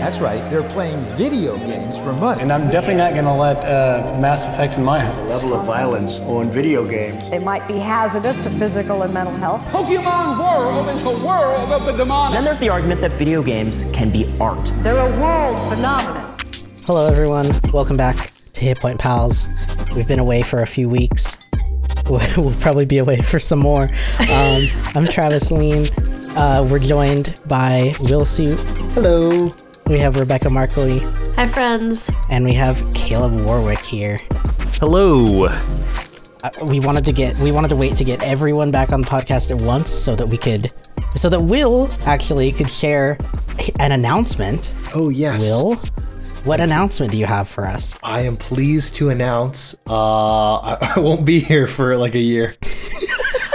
That's right, they're playing video games for money. And I'm definitely not going to let uh, Mass Effect in my house. The level of violence on video games. They might be hazardous to physical and mental health. Pokemon World is a world of the demonic. Then there's the argument that video games can be art. They're a world phenomenon. Hello, everyone. Welcome back to Hit Point Pals. We've been away for a few weeks. We'll probably be away for some more. Um, I'm Travis Lean. Uh, we're joined by Will Suit. Hello. We have Rebecca Markley, Hi, friends. and we have Caleb Warwick here. Hello. Uh, we wanted to get we wanted to wait to get everyone back on the podcast at once so that we could so that Will actually could share an announcement. Oh yes. Will, what announcement do you have for us? I am pleased to announce uh, I, I won't be here for like a year.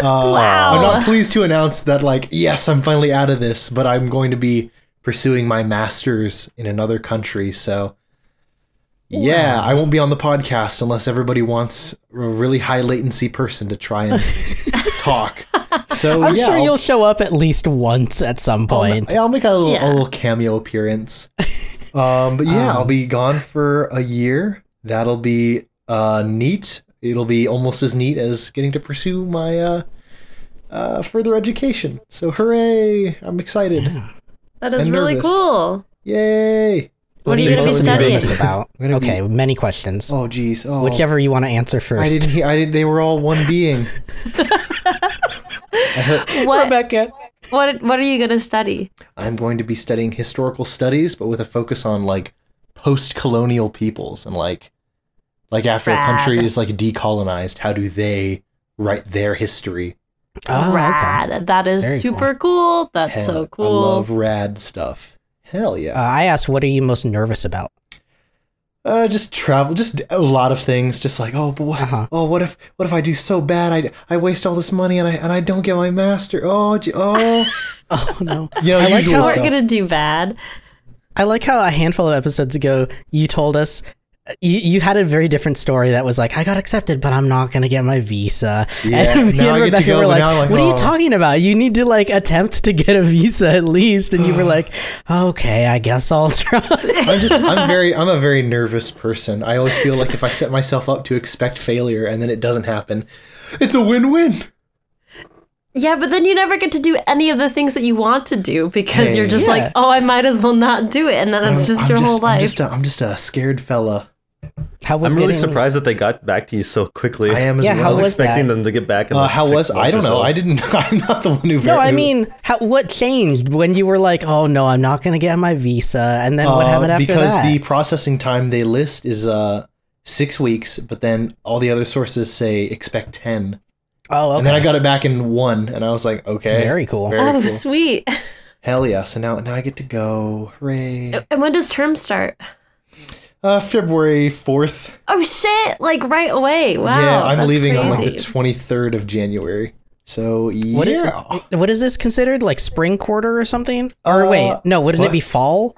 Uh, Wow. I'm not pleased to announce that like yes, I'm finally out of this, but I'm going to be pursuing my masters in another country. So yeah, I won't be on the podcast unless everybody wants a really high latency person to try and talk. So I'm yeah, sure I'll- you'll show up at least once at some I'll, point. I'll make a little, Yeah. a little cameo appearance. Um, but yeah, I'll be gone for a year. That'll be uh, neat. It'll be almost as neat as getting to pursue my uh, uh, further education. So hooray! I'm excited. That is I'm really nervous. cool. Yay! What are you going to be studying? about. I'm be- Okay, many questions. Oh geez. Oh, Whichever you want to answer first. I didn't. Hear, I did. They were all one being. What, Rebecca. what, what are you going to study? I'm going to be studying historical studies, but with a focus on like post-colonial peoples and like like after a country is like decolonized, how do they write their history? Oh, okay. Rad. That is Very super cool. That's Hell, so I cool. love rad stuff. Hell Uh, yeah. I asked, what are you most nervous about? Uh, just travel, just a lot of things. Just like, oh, but what, Uh-huh. oh, what if, what if I do so bad? I, I waste all this money and I, and I don't get my master. Oh, gee- oh, Oh no. you know, I like usual how- We're stuff. going to do bad. I like how a handful of episodes ago you told us you, you had a very different story that was like I got accepted, but I'm not gonna get my visa. Yeah, and me now and I Rebecca go, were like, like, "What are you oh." talking about? You need to like attempt to get a visa at least." And you were like, "Okay, I guess I'll try." I'm just, I'm very, I'm a very nervous person. I always feel like if I set myself up to expect failure and then it doesn't happen, it's a win-win. Yeah, but then you never get to do any of the things that you want to do because Hey, you're just yeah. like, oh, I might as well not do it. And then that's just I'm your just, whole life. I'm just, a, I'm just a scared fella. How was I'm really getting- surprised that they got back to you so quickly. I am as Yeah, well. how I was, was expecting that? them to get back. In Uh, like how six was I don't know. so. I didn't. I'm not the one who. No, I mean, how, what changed when you were like, "Oh no, I'm not gonna get my visa," and then what Uh, happened after because that? Because the processing time they list is uh six weeks, but then all the other sources say expect ten, oh, okay. and then I got it back in one, and I was like, okay, Very cool. very oh, cool. sweet. hell yeah! So now now I get to go. Hooray! And when does term start? Uh, February fourth. Oh shit! Like right away. Wow. yeah, I'm that's leaving on like the twenty third of January. So yeah, What is, what is this considered? Like spring quarter or something? Or Uh, wait, no, wouldn't what? it be fall?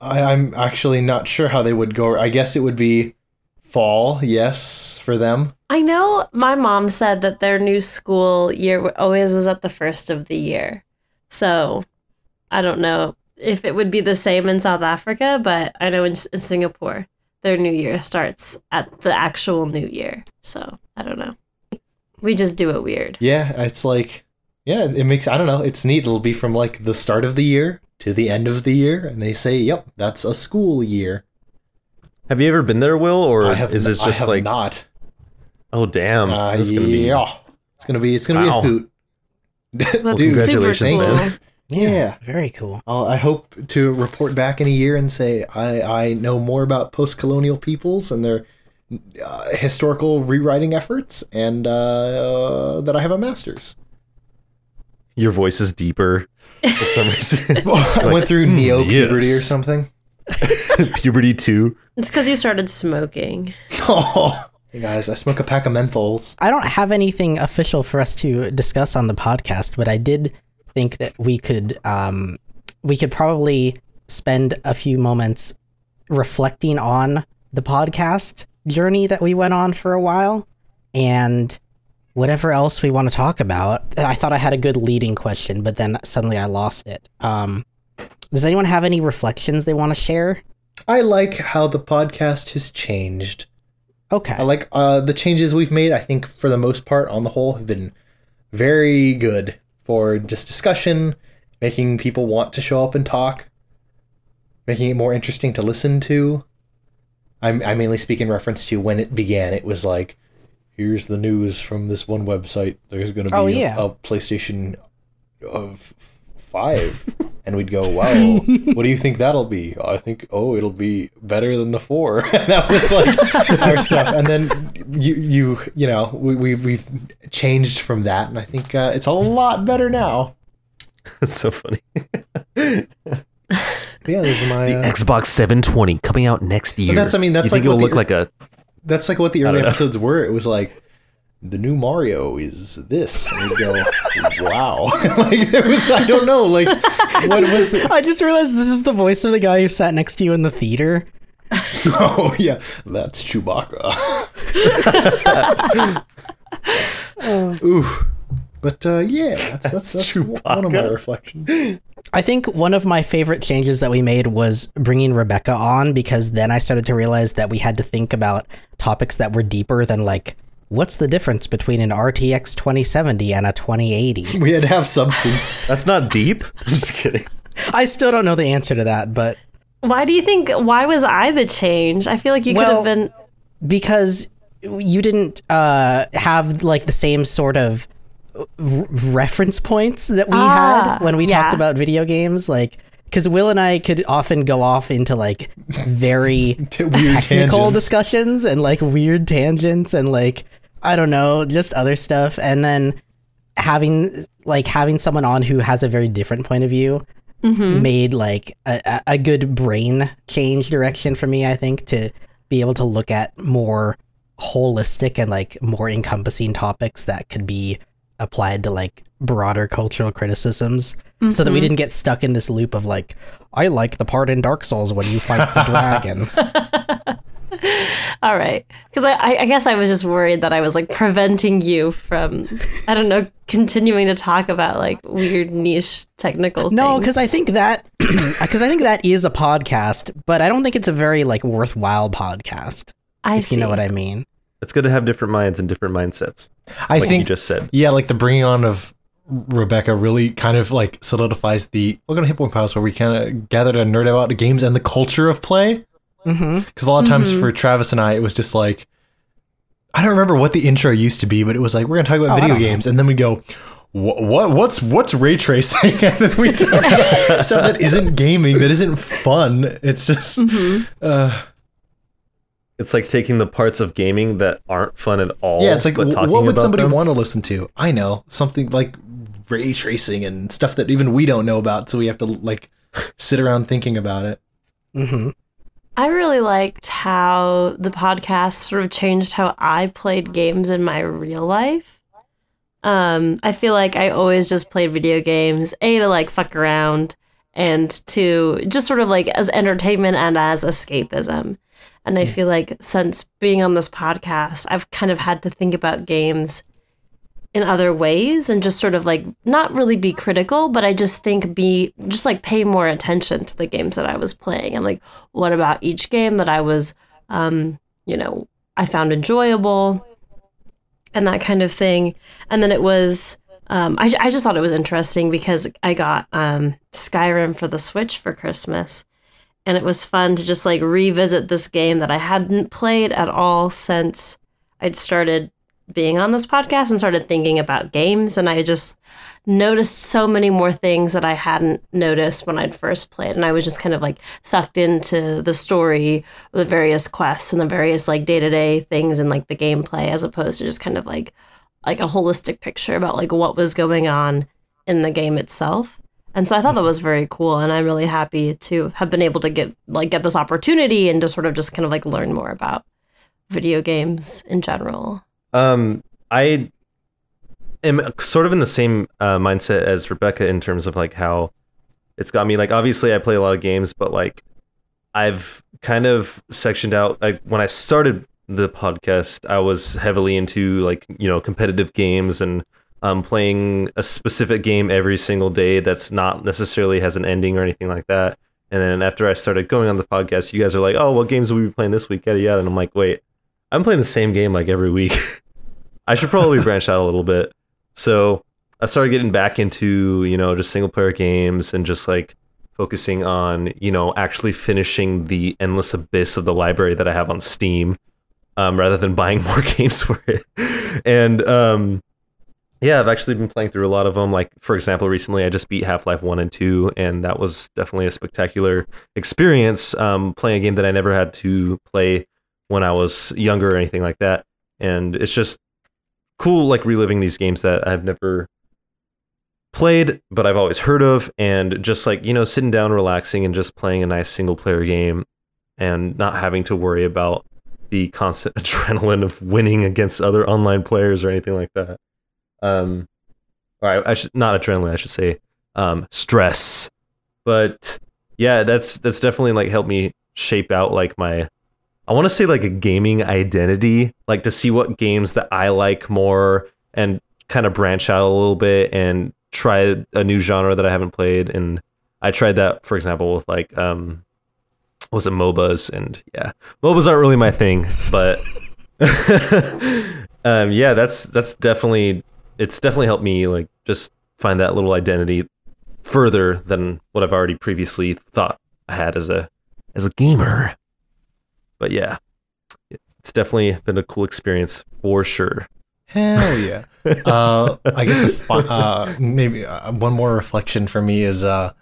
I, I'm actually not sure how they would go. I guess it would be fall. Yes, for them. I know my mom said that their new school year always was at the first of the year. So I don't know if it would be the same in South Africa, but I know in, in Singapore, their new year starts at the actual new year. So I don't know. We just do it weird. Yeah, it's like, yeah, it makes, I don't know, it's neat. It'll be from like the start of the year to the end of the year, and they say, yep, that's a school year. Have you ever been there, Will, or I have, is this I just have like? not. Oh damn! Uh, This is gonna be- yeah, it's gonna be, it's gonna Wow. be a hoot. That's Dude, super congratulations, cool. man. Yeah. Very cool. I'll, I hope to report back in a year and say I, I know more about post-colonial peoples and their uh, historical rewriting efforts, and uh, uh, that I have a master's. Your voice is deeper for some reason. I went through "Hmm, neo puberty or something. Puberty too. It's because you started smoking. Oh, hey guys, I smoke a pack of menthols. I don't have anything official for us to discuss on the podcast, but I did think that we could um, we could probably spend a few moments reflecting on the podcast journey that we went on for a while and whatever else we want to talk about. I thought I had a good leading question, but then suddenly I lost it. Um, Does anyone have any reflections they want to share? I like how the podcast has changed. Okay. I like uh, the changes we've made. I think for the most part, on the whole, have been very good for just discussion, making people want to show up and talk, making it more interesting to listen to. I'm, I mainly speak in reference to when it began. It was like, here's the news from this one website. There's going to oh, be Oh, a- a, PlayStation of five, and we'd go, wow, what do you think that'll be? I think, oh, it'll be better than the four. and that was like our stuff. And then you, you, you know, we, we we've changed from that, and I think uh, it's a lot better now. That's so funny. Yeah, those are my. The Uh, Xbox 720 coming out next year. that's- I mean, that's you think like it'll what look the- like a. that's like what the early know. episodes were. It was like the new Mario is this, and we'd go, wow. like there was, I don't know, like what was it? I just realized this is the voice of the guy who sat next to you in the theater. Oh yeah, that's Chewbacca. Ooh, but uh, yeah, that's that's, that's one of my reflections. I think one of my favorite changes that we made was bringing Rebecca on because then I started to realize that we had to think about topics that were deeper than like what's the difference between an RTX 2070 and a 2080. We had to have substance. That's not deep. I'm just kidding. I still don't know the answer to that, but Why do you think? Why was I the change? I feel like you Well- could have been. because you didn't uh, have like the same sort of r- reference points that we Ah, had when we yeah. talked about video games like because will and i could often go off into like very weird technical tangents. discussions and like weird tangents and like i don't know just other stuff. And then having like having someone on who has a very different point of view mm-hmm. made like a, a- good brain change direction for me i think to be able to look at more holistic and like more encompassing topics that could be applied to like broader cultural criticisms. So that we mm-hmm. didn't get stuck in this loop of like i like the part in dark souls when you fight the dragon All right, because I, I, I guess I was just worried that I was like preventing you from, I don't know, continuing to talk about like weird niche technical. no because i think that because i think that is a podcast but i don't think it's a very like worthwhile podcast I if see. you know what i mean It's good to have different minds and different mindsets. I like think you just said. Yeah, like the bringing on of Rebecca really kind of like solidifies the look at Hit Point Pals where we kind of gather to nerd about the games and the culture of play. Mm-hmm. Because a lot of times for Travis and I, it was just like I don't remember what the intro used to be, but it was like we're gonna talk about Oh, video don't know. games, and then we go. What, what what's what's ray tracing and then we talk about stuff that isn't gaming that isn't fun it's just uh It's like taking the parts of gaming that aren't fun at all. yeah it's like but talking what would somebody them. want to listen to i know something like ray tracing and stuff that even we don't know about so we have to like sit around thinking about it Mm-hmm. I really liked how the podcast sort of changed how I played games in my real life. Um, I feel like I always just played video games, A, to like fuck around, and to just sort of like as entertainment and as escapism. And I feel like since being on this podcast, I've kind of had to think about games in other ways and just sort of like not really be critical, but I just think be just like pay more attention to the games that I was playing and like what about each game that I was um, you know, I found enjoyable and that kind of thing. And then it was um I, I just thought it was interesting because I got um Skyrim for the Switch for Christmas. And it was fun to just like revisit this game that I hadn't played at all since I'd started being on this podcast and started thinking about games and I just noticed so many more things that I hadn't noticed when I'd first played and I was just kind of like sucked into the story the various quests and the various like day-to-day things and like the gameplay as opposed to just kind of like like a holistic picture about like what was going on in the game itself. And so I thought that was very cool and I'm really happy to have been able to get like get this opportunity and to sort of just kind of like learn more about video games in general. Um, I am sort of in the same uh, mindset as Rebecca in terms of like how it's got me. Like, obviously, I play a lot of games, but like I've kind of sectioned out. Like when I started the podcast, I was heavily into like you know competitive games and um, playing a specific game every single day that's not necessarily has an ending or anything like that. And then after I started going on the podcast, you guys are like, "Oh, what games will we be playing this week?" Yada yada. And I'm like, "Wait, I'm playing the same game like every week. I should probably branch out a little bit." So I started getting back into you know just single player games and just like focusing on you know actually finishing the endless abyss of the library that I have on Steam, um, rather than buying more games for it. And um, yeah, I've actually been playing through a lot of them. Like for example, recently I just beat Half Life One and Two, and that was definitely a spectacular experience. Um, playing a game that I never had to play when I was younger or anything like that, and it's just cool like reliving these games that I've never played but I've always heard of and just like you know sitting down relaxing and just playing a nice single player game and not having to worry about the constant adrenaline of winning against other online players or anything like that. Um or I, I should not adrenaline I should say um stress. But yeah that's that's definitely like helped me shape out like my I want to say like a gaming identity like to see what games that I like more and kind of branch out a little bit and try a new genre that I haven't played. And I tried that, for example, with like, um, was it MOBAs? And yeah, MOBAs aren't really my thing, but um, yeah, that's that's definitely it's definitely helped me like just find that little identity further than what I've already previously thought I had as a as a gamer. But yeah, it's definitely been a cool experience for sure. Hell yeah. uh, I guess a fi- uh, maybe uh, one more reflection for me is uh,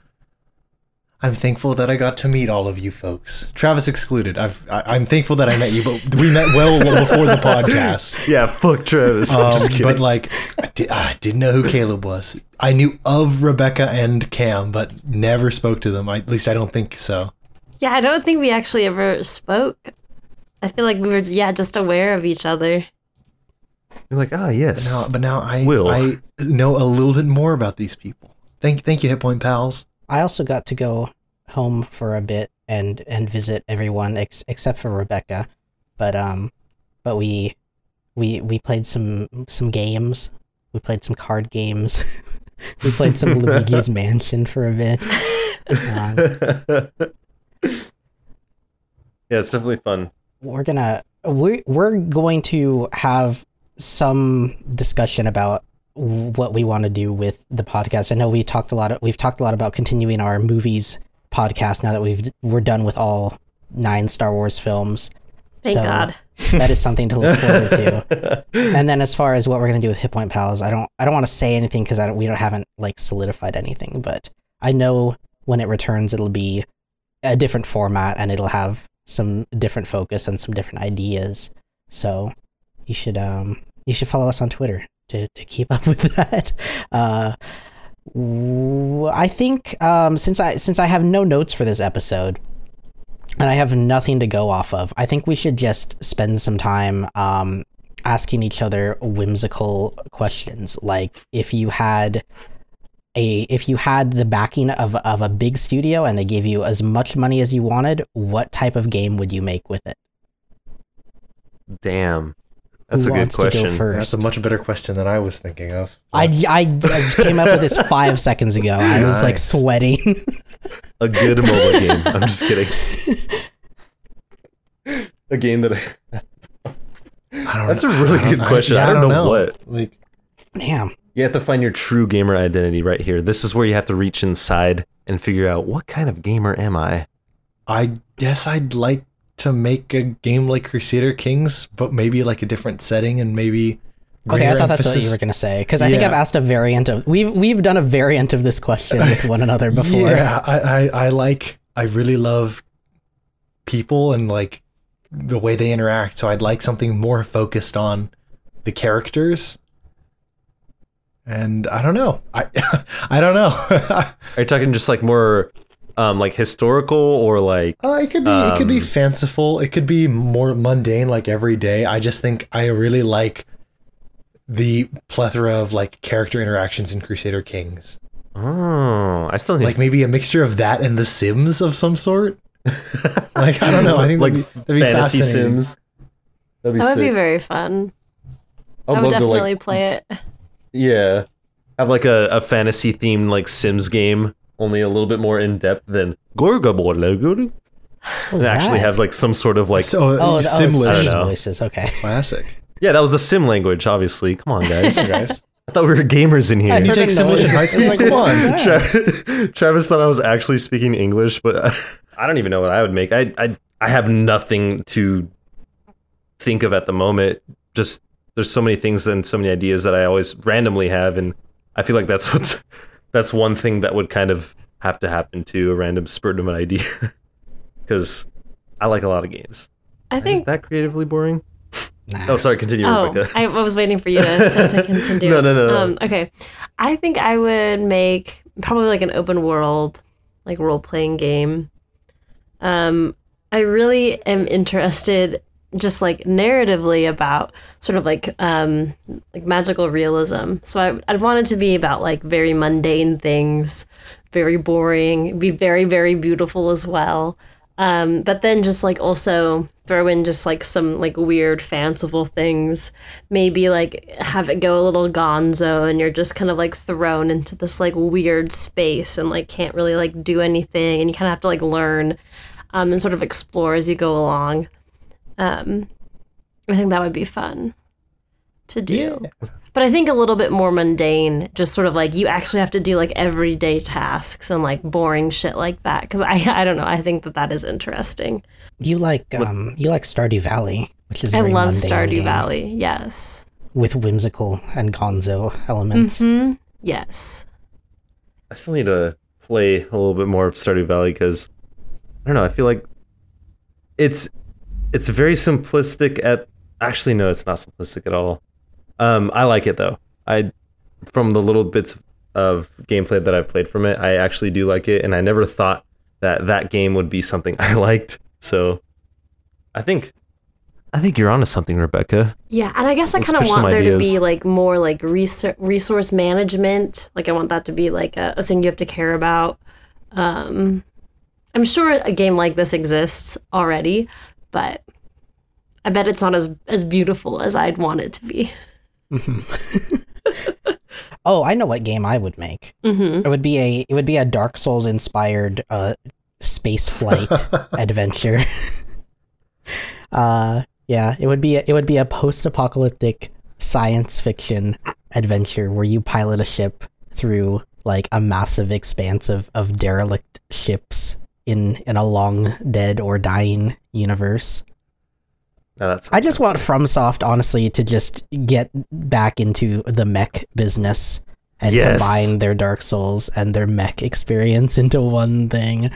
I'm thankful that I got to meet all of you folks. Travis excluded. I've, I, I'm thankful that I met you, but we met well before the podcast. Yeah, fuck Travis. I'm Um, just kidding. but like, I, di- I didn't know who Caleb was. I knew of Rebecca and Cam, but never spoke to them. I, at least I don't think so. Yeah, I don't think we actually ever spoke. I feel like we were, yeah, just aware of each other. You're like, ah, yes. Now, but now I Will. I know a little bit more about these people. Thank thank you, Hit Point Pals. I also got to go home for a bit and and visit everyone ex- except for Rebecca, but um, but we we we played some some games. We played some card games. we played some Luigi's Mansion for a bit. Um, yeah, it's definitely fun. we're gonna we we're going to have some discussion about what we want to do with the podcast. I know we talked a lot. Of, we've talked a lot about continuing our movies podcast now that we've we're done with all nine Star Wars films. Thank God. that is something to look forward to. And then as far as what we're gonna do with Hit Point Pals, I don't I don't want to say anything because I don't, we don't haven't like solidified anything. But I know when it returns, it'll be a different format and it'll have some different focus and some different ideas. So you should um you should follow us on Twitter to, to keep up with that. Uh, I think um, since I since I have no notes for this episode and I have nothing to go off of, I think we should just spend some time um, asking each other whimsical questions. Like if you had a if you had the backing of of a big studio and they gave you as much money as you wanted, what type of game would you make with it? Damn. That's Who a good wants to go question. first? That's a much better question than I was thinking of. I, I, I came up with this five seconds ago. I was like sweating. A good mobile game. I'm just kidding. a game that I. I don't That's a know. really I don't- good I- question. yeah, I don't know what. Like Damn. You have to find your true gamer identity right here. This is where you have to reach inside and figure out what kind of gamer am I? I guess I'd like to make a game like Crusader Kings, but maybe like a different setting and maybe. Okay, I greater thought that's what you were gonna say because I think I've asked a variant of we've we've done a variant of this question with one another before. Yeah, I, I, I like, I really love people and like the way they interact. So I'd like something more focused on the characters. And I don't know. I, I don't know. Are you talking just like more um like historical or like Uh, it could be it could be Um, fanciful. It could be more mundane, like every day. I just think I really like the plethora of like character interactions in Crusader Kings. Oh, I still need Like maybe a mixture of that and The Sims of some sort. like I don't know. I think like that'd be, that'd be fantasy sims. That'd be That would be very fun. I'd I would love to definitely like play it. Yeah. Have like a, a fantasy themed like Sims game, only a little bit more in depth than Gorgobologodu. It was actually that? has like some sort of like So, uh, Oh, oh, Simlish. Sims voices. Okay. Classic. Yeah, that was the sim language, obviously. Come on, guys. guys. I thought we were gamers in here. I You take a Simlish in high school? Like, Come on. was? Tra- Travis thought I was actually speaking English, but I don't even know what I would make. I, I I have nothing to think of at the moment. Just there's so many things and so many ideas that I always randomly have, and I feel like that's what that's one thing that would kind of have to happen to a random spurt of an idea, because I like a lot of games. I think Is think. that creatively boring? Nah. Oh, sorry. Continue, Oh, Rebecca. I was waiting for you to, to, to continue. No, no, no, no. Um, okay, I think I would make probably like an open world, like role playing game. Um, I really am interested, just like narratively, about sort of like um, like magical realism. So I, I'd want it to be about like very mundane things, very boring, be very very beautiful as well. Um, but then just like also throw in just like some like weird fanciful things. Maybe like have it go a little gonzo and you're just kind of like thrown into this like weird space and like can't really like do anything and you kind of have to like learn um, and sort of explore as you go along. Um, I think that would be fun to do. But I think a little bit more mundane, just sort of like you actually have to do like everyday tasks and like boring shit like that. Because I, I don't know, I think that that is interesting. You like um you like Stardew Valley, which is a I very love Stardew game Valley. Yes. with whimsical and gonzo elements. hmm Yes. I still need to play a little bit more of Stardew Valley because I don't know. I feel like it's it's very simplistic. At actually, no, it's not simplistic at all. Um, I like it though. I from the little bits of gameplay that I've played from it, I actually do like it, and I never thought that that game would be something I liked. So I think I think you're onto something, Rebecca. Yeah, and I guess I kind of want there to be like more like resor- resource management. Like I want that to be like a, a thing you have to care about. Um, I'm sure a game like this exists already, but I bet it's not as as beautiful as I'd want it to be. Oh, I know what game I would make. Mm-hmm. It would be a it would be a Dark Souls inspired uh space flight adventure. uh yeah, it would be a, it would be a post apocalyptic science fiction adventure where you pilot a ship through like a massive expanse of, of derelict ships in in a long dead or dying universe. No, that's I just want FromSoft honestly to just get back into the mech business and Yes. combine their Dark Souls and their mech experience into one thing.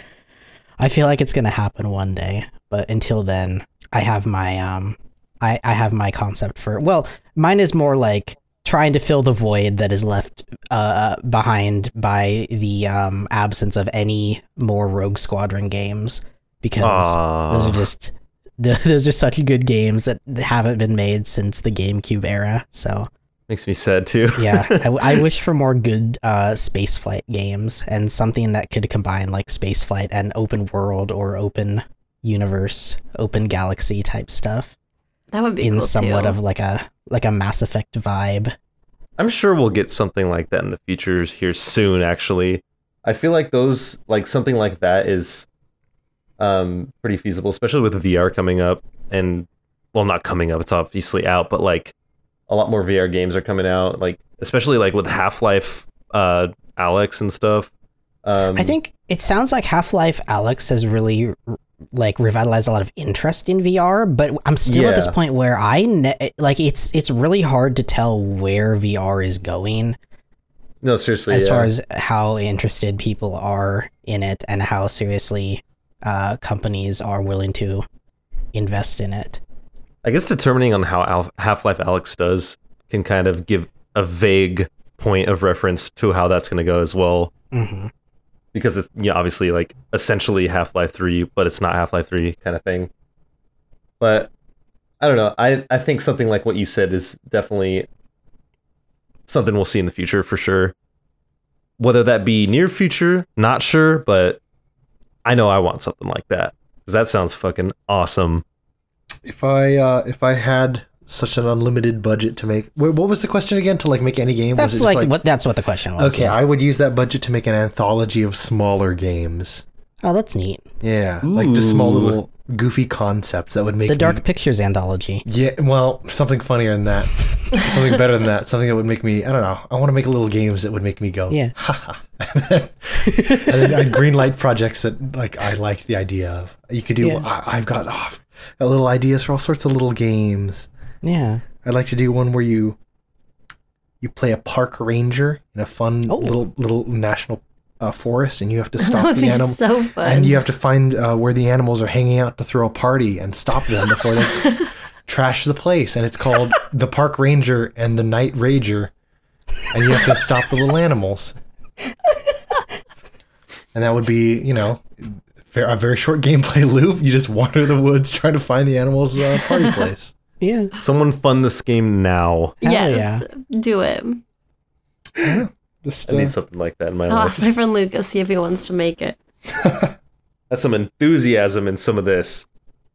I feel like it's gonna happen one day, but until then, I have my um, I I have my concept for well, mine is more like trying to fill the void that is left uh behind by the um absence of any more Rogue Squadron games because those are just those are such good games that haven't been made since the GameCube era. So makes me sad too. yeah, I wish for more good uh, spaceflight games and something that could combine like spaceflight and open world or open universe, open galaxy type stuff That would be in cool somewhat too. of like a like a Mass Effect vibe. I'm sure we'll get something like that in the future here soon actually. I feel like those like something like that is um pretty feasible, especially with VR coming up and well not coming up, it's obviously out, but like a lot more VR games are coming out, like especially like with Half-Life uh Alyx and stuff. Um I think it sounds like Half Life Alyx has really r- like revitalized a lot of interest in VR, but I'm still at this point where I ne- like it's it's really hard to tell where VR is going. no seriously as yeah. far as how interested people are in it and how seriously uh, companies are willing to invest in it. I guess determining on how Al- Half-Life Alyx does can kind of give a vague point of reference to how that's going to go as well. hmm because it's yeah obviously like essentially Half-Life 3 but it's not Half-Life 3 kind of thing. But I don't know. I I think something like what you said is definitely something we'll see in the future for sure. Whether that be near future, not sure, but I know I want something like that cuz that sounds fucking awesome. if I uh, if I had such an unlimited budget to make. Wait, what was the question again? To like make any game? That's was it like, just what that's what the question was. Okay, yeah. I would use that budget to make an anthology of smaller games. oh, that's neat. Yeah, like just small little goofy concepts that would make The me- Dark Pictures anthology. Yeah, well, something funnier than that. something better than that. Something that would make me. I don't know. I want to make little games that would make me go. Yeah. and then I'd green light projects that like I like the idea of. You could do. Yeah. I, I've got, oh, got little ideas for all sorts of little games. Yeah. I'd like to do one where you you play a park ranger in a fun Oh. little little national uh, forest, and you have to stop the animal. so. And you have to find uh, where the animals are hanging out to throw a party and stop them before they trash the place. And it's called the Park Ranger and the Night Rager. And you have to stop the little animals. And that would be, you know, a very short gameplay loop. You just wander the woods trying to find the animals' uh, party place. Yeah. Someone fund this game now. Hell yes, do it. Just I uh, need something like that in my I'll life. ask my friend Lucas see if he wants to make it. That's some enthusiasm in some of this.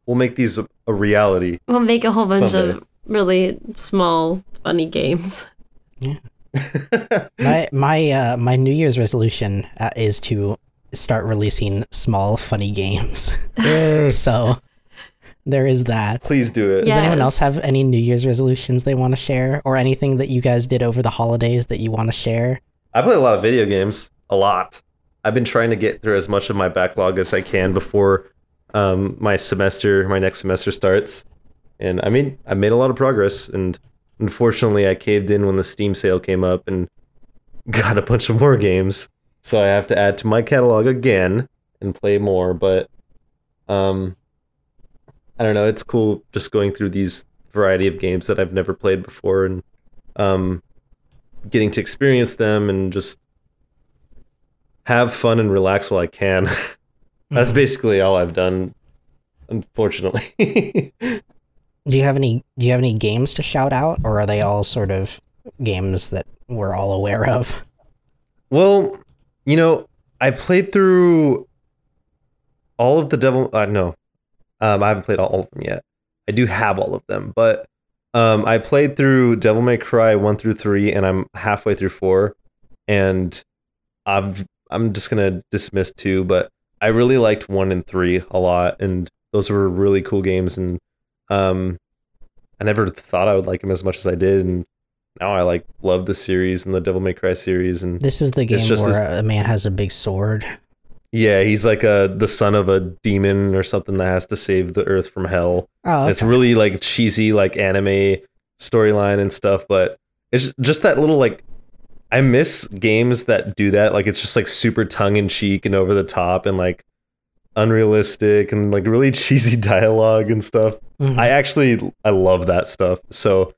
We'll make these a, a reality. We'll make a whole bunch Someday. of really small, funny games. Yeah. my my uh, my New Year's resolution uh, is to start releasing small funny games. so there is that. Please do it. Does anyone else have any New Year's resolutions they want to share, or anything that you guys did over the holidays that you want to share? I play a lot of video games. A lot. I've been trying to get through as much of my backlog as I can before um, my semester, my next semester starts. And I mean, I made a lot of progress. And unfortunately, I caved in when the Steam sale came up and got a bunch of more games. So I have to add to my catalog again and play more. But um, I don't know. It's cool just going through these variety of games that I've never played before and um, getting to experience them and just have fun and relax while I can. That's basically all I've done, unfortunately. Do you have any Do you have any games to shout out, or are they all sort of games that we're all aware of? well, you know, I played through all of the Devil. Uh, no, um, I haven't played all of them yet. I do have all of them, but um, I played through Devil May Cry one through three, and I'm halfway through four, and I've I'm just gonna dismiss two, but I really liked one and three a lot, and those were really cool games, and um, I never thought I would like them as much as I did, and now I like love the series and the Devil May Cry series, and This is the game where this- a man has a big sword. Yeah, he's like a the son of a demon or something that has to save the Earth from hell. Oh, It's really like cheesy, like anime storyline and stuff, but it's just that little like. I miss games that do that. Like it's just like super tongue in cheek and over the top and like unrealistic and like really cheesy dialogue and stuff. Mhm. I actually I love that stuff. So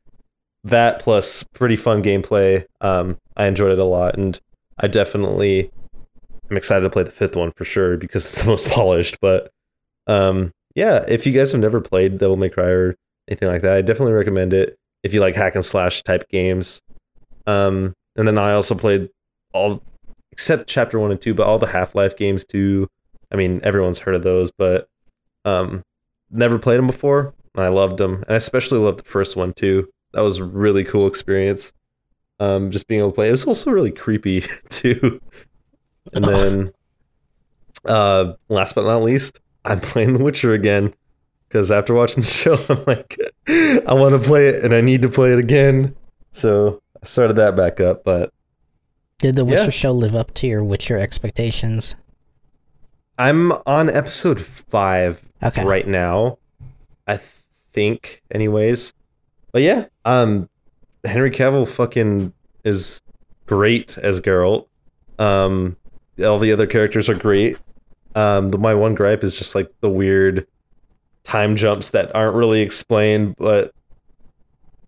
that plus pretty fun gameplay. Um, I enjoyed it a lot, and I definitely am excited to play the fifth one for sure because it's the most polished. But um, yeah, if you guys have never played Devil May Cry or anything like that, I definitely recommend it if you like hack and slash type games. Um, and then I also played all except chapter one and two, but all the Half Life games too. I mean, everyone's heard of those, but um, never played them before. I loved them, and I especially loved the first one too. That was a really cool experience. Um, just being able to play. It was also really creepy too. And then, uh, last but not least, I'm playing The Witcher again because after watching the show, I'm like, I want to play it and I need to play it again. So I started that back up, but Did the Witcher yeah. show live up to your Witcher expectations? I'm on episode five Okay. right now. I think, anyways. But yeah, um, Henry Cavill fucking is great as Geralt. Um, all the other characters are great. Um, the, my one gripe is just like the weird time jumps that aren't really explained, but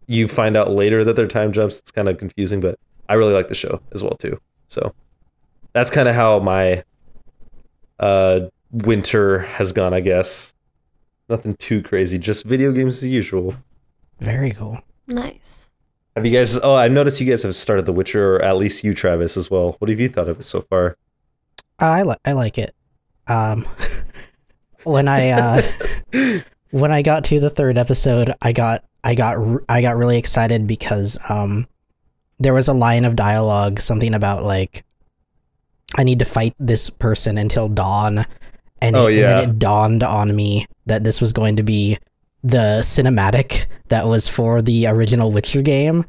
you find out later that they're time jumps. It's kind of confusing, but I really like the show as well too. So that's kind of how my uh winter has gone, I guess. Nothing too crazy, just video games as usual. Very cool. Nice. Have you guys oh I noticed you guys have started The Witcher or at least you Travis as well. What have you thought of it so far? I li- I like it. Um, when I uh, when I got to the third episode, I got I got I got really excited because um there was a line of dialogue something about like I need to fight this person until dawn. And, Oh, it, and then it dawned on me that this was going to be the cinematic that was for the original Witcher game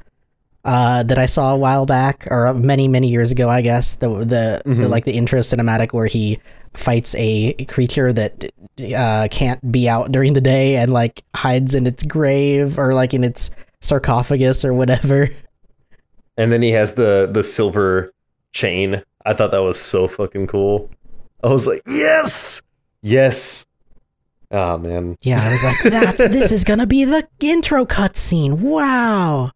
uh, that I saw a while back or many many years ago I guess the the, the like the intro cinematic where he fights a creature that uh, can't be out during the day and like hides in its grave or like in its sarcophagus or whatever. And then he has the the silver chain. I thought that was so fucking cool. I was like, yes, yes. Oh man, Yeah, I was like, that's this is gonna be the intro cutscene. Wow.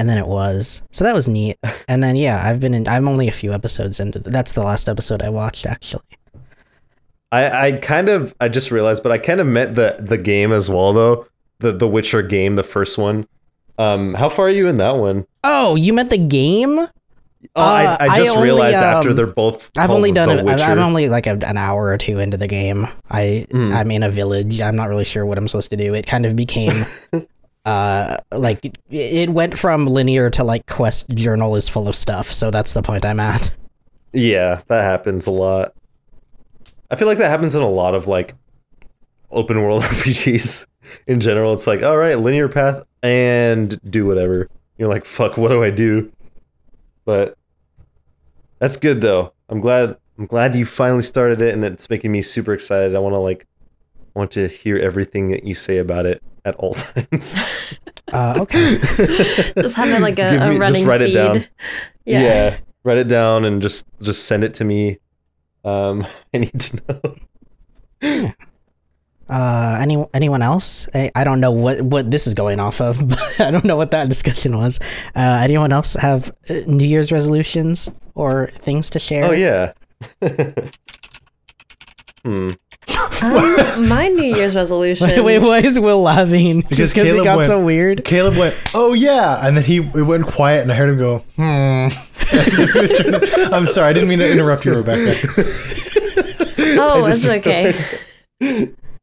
And then it was. So that was neat. And then yeah, I've been in I'm only a few episodes into th- that's the last episode I watched actually. I I kind of I just realized, but I kind of meant the the game as well though. The the Witcher game, the first one. Um, how far are you in that one? Oh, you meant the game? Oh, I, Uh, I I just only, realized after um, they're both. I've only done it. I'm only like a, an hour or two into the game. I Hmm. I'm in a village. I'm not really sure what I'm supposed to do. It kind of became, uh, like it, it went from linear to like quest journal is full of stuff. So that's the point I'm at. Yeah, that happens a lot. I feel like that happens in a lot of like open world RPGs in general. It's like, all right, linear path and do whatever. You're like, fuck, what do I do? But that's good though. I'm glad I'm glad you finally started it and it's making me super excited. I want to like want to hear everything that you say about it at all times. Uh, okay. Just having like a, Give a me- just running write it feed. down. Yeah. yeah. Write it down and just just send it to me. Um I need to know. Uh, any anyone else? I, I don't know what what this is going off of. But I don't know what that discussion was. Uh, anyone else have uh, New Year's resolutions or things to share? Oh yeah. hmm. Um, my New Year's resolution. Wait, wait, why is Will laughing? Just because it got went- so weird. Caleb went, "Oh yeah," and then he it went quiet, and I heard him go, "Hmm." I'm sorry, I didn't mean to interrupt you, Rebecca. Oh, I it's okay.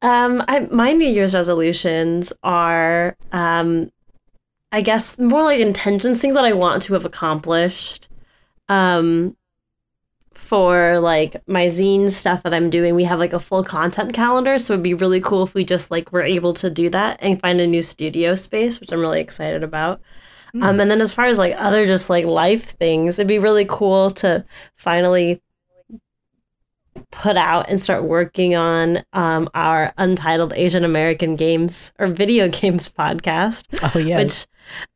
Um, I, my New Year's resolutions are, um, I guess, more like intentions, things that I want to have accomplished. Um, for like my zine stuff that I'm doing, we have like a full content calendar, so it'd be really cool if we just like were able to do that and find a new studio space, which I'm really excited about. Um, and then as far as like other just like life things, it'd be really cool to finally put out and start working on um, our Untitled Asian American Games or Video Games podcast, Oh yeah. which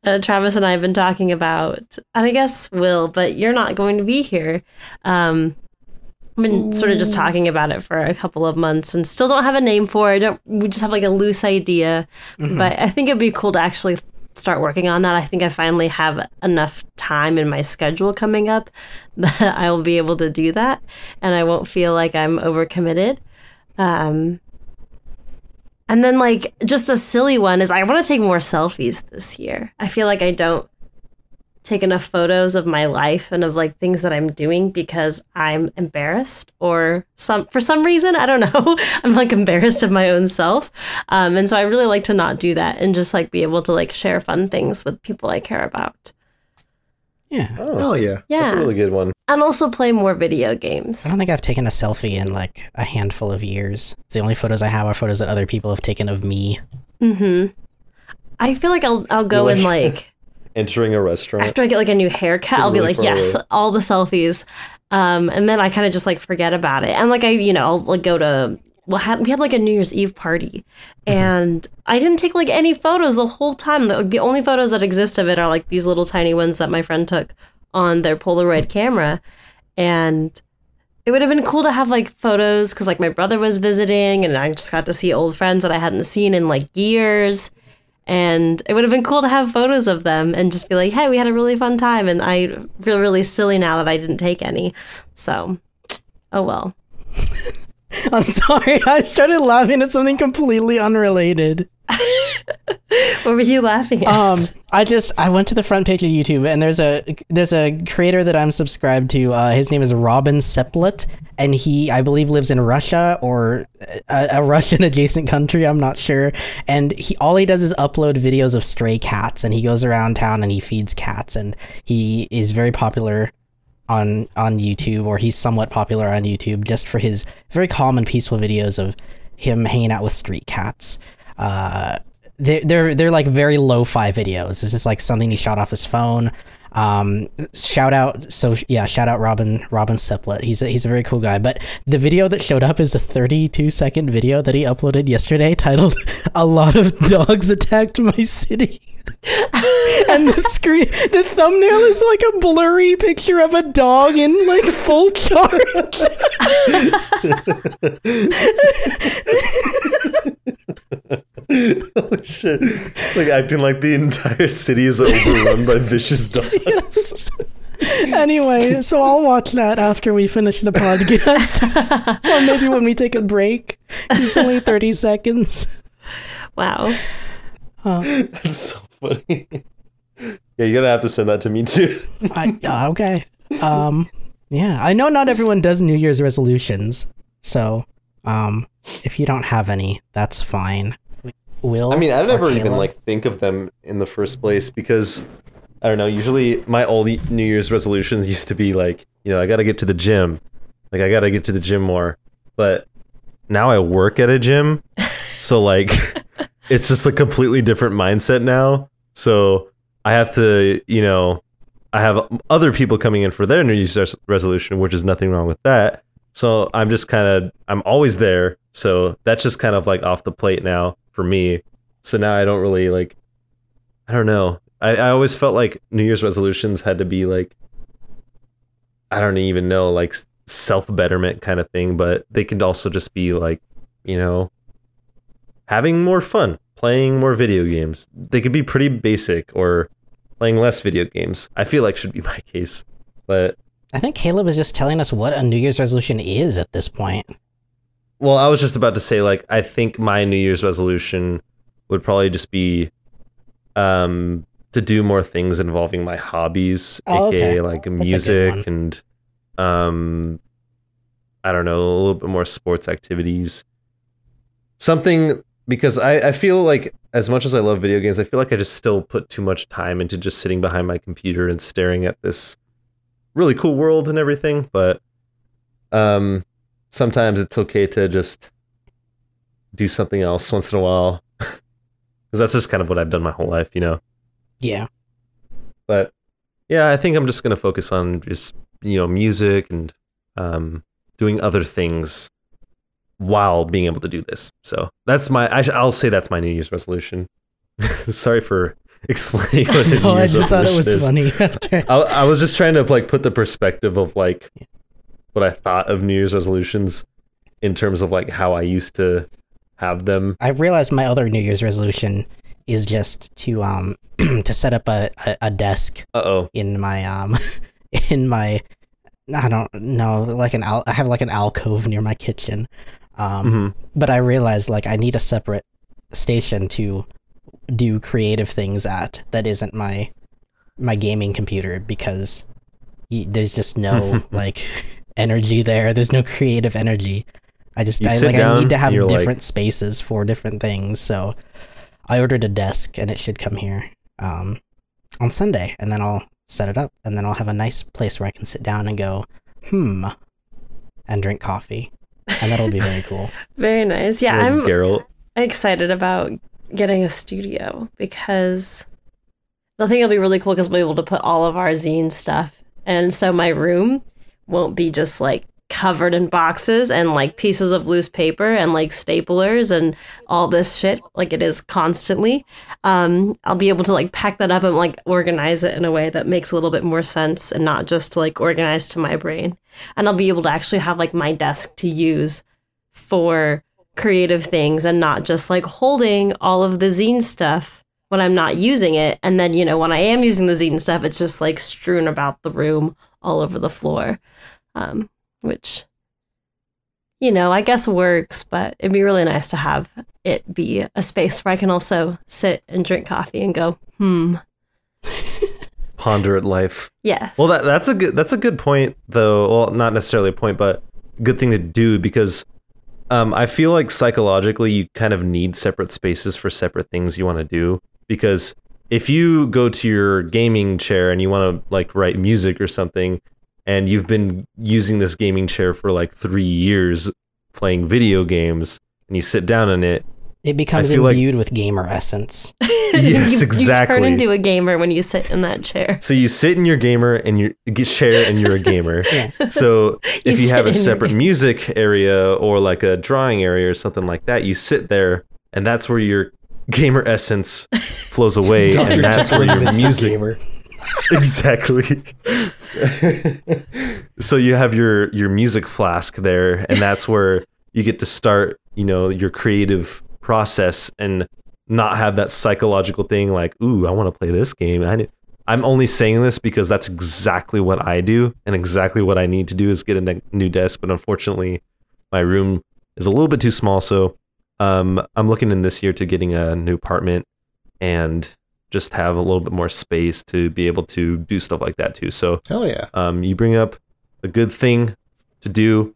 uh, Travis and I have been talking about. And I guess Will, but you're not going to be here. Um, I've been sort of just talking about it for a couple of months and still don't have a name for it. Don't we just have like a loose idea? But I think it'd be cool to actually start working on that. I think I finally have enough time in my schedule coming up that I will be able to do that and I won't feel like I'm overcommitted. Um and then like just a silly one is I want to take more selfies this year. I feel like I don't take enough photos of my life and of like things that I'm doing because I'm embarrassed or some for some reason I don't know I'm like embarrassed of my own self um, and so I really like to not do that and just like be able to like share fun things with people I care about yeah. Hell yeah! yeah That's a really good one. and also play more video games I don't think I've taken a selfie in like a handful of years. The only photos I have are photos that other people have taken of me. mm-hmm I feel like I'll I'll go You're and like- like Entering a restaurant. after I get like a new haircut, I'll be really like, yes, away. all the selfies. Um, and then I kind of just like forget about it. And like I, you know, I'll like go to well, had, we had like a New Year's Eve party, mm-hmm. and I didn't take like any photos the whole time. The, the only photos that exist of it are like these little tiny ones that my friend took on their Polaroid camera, and it would have been cool to have like photos because like my brother was visiting, and I just got to see old friends that I hadn't seen in like years and it would have been cool to have photos of them and just be like, "Hey, we had a really fun time," and I feel really silly now that I didn't take any. So, oh well. I'm sorry. I started laughing at something completely unrelated. what were you laughing at? Um, I just I went to the front page of YouTube and there's a there's a creator that I'm subscribed to. Uh, his name is Robin Seplet, and he I believe lives in Russia or a, a Russian adjacent country. I'm not sure. And he all he does is upload videos of stray cats, and he goes around town and he feeds cats, and he is very popular on on YouTube, or he's somewhat popular on YouTube just for his very calm and peaceful videos of him hanging out with street cats. Uh, they're they're they're like very lo-fi videos. This is like something he shot off his phone. Um, shout out, so yeah, shout out Robin Robin Seplet. He's a, he's a very cool guy. But the video that showed up is a 32 second video that he uploaded yesterday, titled "A lot of dogs attacked my city." and the screen, the thumbnail is like a blurry picture of a dog in like full charge. oh shit! Like acting like the entire city is overrun by vicious dogs. Yes. Anyway, so I'll watch that after we finish the podcast, or maybe when we take a break. It's only thirty seconds. Wow. That's so funny. Yeah, you're gonna have to send that to me too. I, uh, okay. Um. Yeah, I know not everyone does New Year's resolutions, so um, if you don't have any, that's fine. Will I mean, I or never even like think of them in the first place because I don't know. Usually, my old New Year's resolutions used to be like, you know, I got to get to the gym, like I got to get to the gym more. But now I work at a gym, so like, it's just a completely different mindset now. So I have to, you know, I have other people coming in for their New Year's resolution, which is nothing wrong with that. So I'm just kind of, I'm always there. So that's just kind of like off the plate now for me. So now I don't really like, I don't know. I, I always felt like New Year's resolutions had to be like, I don't even know, like self betterment kind of thing, but they could also just be like, you know, having more fun, playing more video games. They could be pretty basic or playing less video games. I feel like should be my case. But I think Caleb is just telling us what a New Year's resolution is at this point. well, I was just about to say like I think my New Year's resolution would probably just be um to do more things involving my hobbies, Oh, aka okay. like music and um I don't know, a little bit more sports activities. Something because I, I feel like as much as I love video games, I feel like I just still put too much time into just sitting behind my computer and staring at this really cool world and everything. But um sometimes it's okay to just do something else once in a while. Because that's just kind of what I've done my whole life, you know? Yeah. But yeah, I think I'm just gonna focus on just you know music and um, doing other things while being able to do this. So that's my I sh- I'll say that's my New Year's resolution. Sorry for explaining what New No, I just thought it was is. funny. I, I was just trying to like put the perspective of like what I thought of New Year's resolutions in terms of like how I used to have them. I realized my other New Year's resolution is just to um to set up a, a, a desk Uh oh. in my um in my I don't know like an al- I have like an alcove near my kitchen. Um Mhm. but I realized like I need a separate station to do creative things at that isn't my my gaming computer because y- there's just no like energy there. There's no creative energy. I just I sit like I need to have you're like- different spaces for different things. So I ordered a desk and it should come here um on Sunday and then I'll set it up and then I'll have a nice place where I can sit down and go, "Hmm," and drink coffee. And that'll be very cool. Very nice. Yeah, Like I'm Geralt. excited about getting a studio because I think it'll be really cool because we'll be able to put all of our zine stuff. And so my room won't be just like covered in boxes and like pieces of loose paper and like staplers and all this shit like it is constantly. Um, I'll be able to like pack that up and like organize it in a way that makes a little bit more sense and not just like organized to my brain. And I'll be able to actually have like my desk to use for creative things and not just like holding all of the zine stuff when I'm not using it. And then, you know, when I am using the zine stuff, it's just like strewn about the room all over the floor, um, which, you know, I guess works, but it'd be really nice to have it be a space where I can also sit and drink coffee and go, hmm, Ponder at life. yes. Well, that that's a good that's a good point though. Well, not necessarily a point, but good thing to do because um, I feel like psychologically you kind of need separate spaces for separate things you want to do because if you go to your gaming chair and you want to like write music or something and you've been using this gaming chair for like 3 years playing video games and you sit down in it It becomes feel like- imbued with gamer essence. yes you, exactly You turn into a gamer when you sit in that chair. So you sit in your gamer and you get share and you're a gamer. Yeah. So if You you, have a in your separate music area or like a drawing area or something like that, you sit there and that's where your gamer essence flows away and that's where and your Mr. music Gamer. exactly. so you have your your music flask there, and that's where you get to start, you know, your creative process and not have that psychological thing like, "Ooh, I want to play this game." I, I'm only saying this because that's exactly what I do, and exactly what I need to do is get a ne- new desk. But unfortunately, my room is a little bit too small, so um, I'm looking in this year to getting a new apartment and just have a little bit more space to be able to do stuff like that too. So Hell yeah. um, you bring up a good thing to do.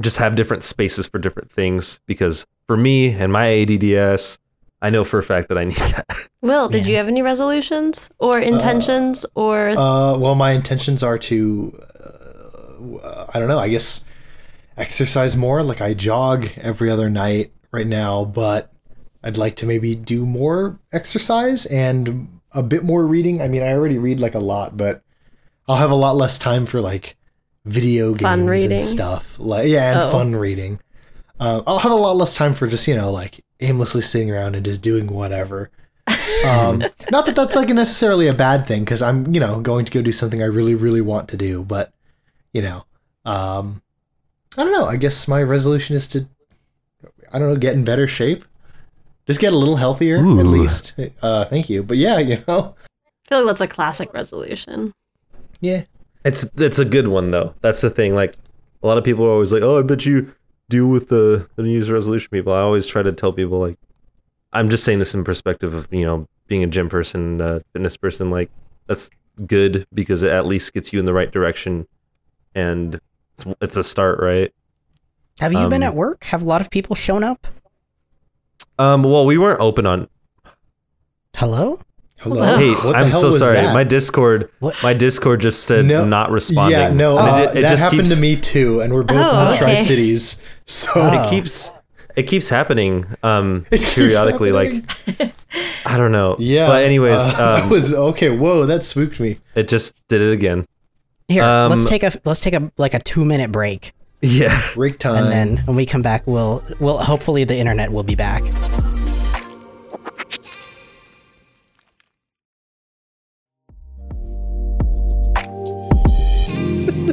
Just have different spaces for different things because for me and my ADDS, I know for a fact that I need that. Will, did you have any resolutions or intentions or Uh, well, my intentions are to, uh, I don't know, I guess exercise more. Like I jog every other night right now, but I'd like to maybe do more exercise and a bit more reading. I mean, I already read like a lot, but I'll have a lot less time for like video games Fun reading? and stuff. Like yeah, and Oh. fun reading. Uh, I'll have a lot less time for just you know like aimlessly sitting around and just doing whatever. Um, not that that's like necessarily a bad thing because I'm you know going to go do something I really really want to do, but you know, um, I don't know. I guess my resolution is to I don't know get in better shape, just get a little healthier at least. Uh, thank you, but yeah, you know, I feel like that's a classic resolution. yeah. It's it's a good one though. That's the thing. Like a lot of people are always like, "Oh, I bet you deal with the the New Year's resolution people." I always try to tell people like, I'm just saying this in perspective of you know being a gym person, uh, fitness person. Like that's good because it at least gets you in the right direction, and it's, it's a start, right? Have you been Um, at work? Have a lot of people shown up? Um, well, we weren't open on. Hello? Hello. Hey, What the I'm hell so was sorry. that? My Discord, What? my Discord just said No. not responding. Yeah, no, uh, it, it that just happened keeps, to me too, and we're both Oh, in the. Tri Cities. So Oh. It keeps it keeps happening um It keeps periodically happening? like I don't know. yeah. But anyways, uh, that um, was okay. Whoa, that spooked me. it just did it again. Here, Um, let's take a let's take a like a two minute break, Yeah. Break time. and then when we come back, we'll we'll hopefully the internet will be back.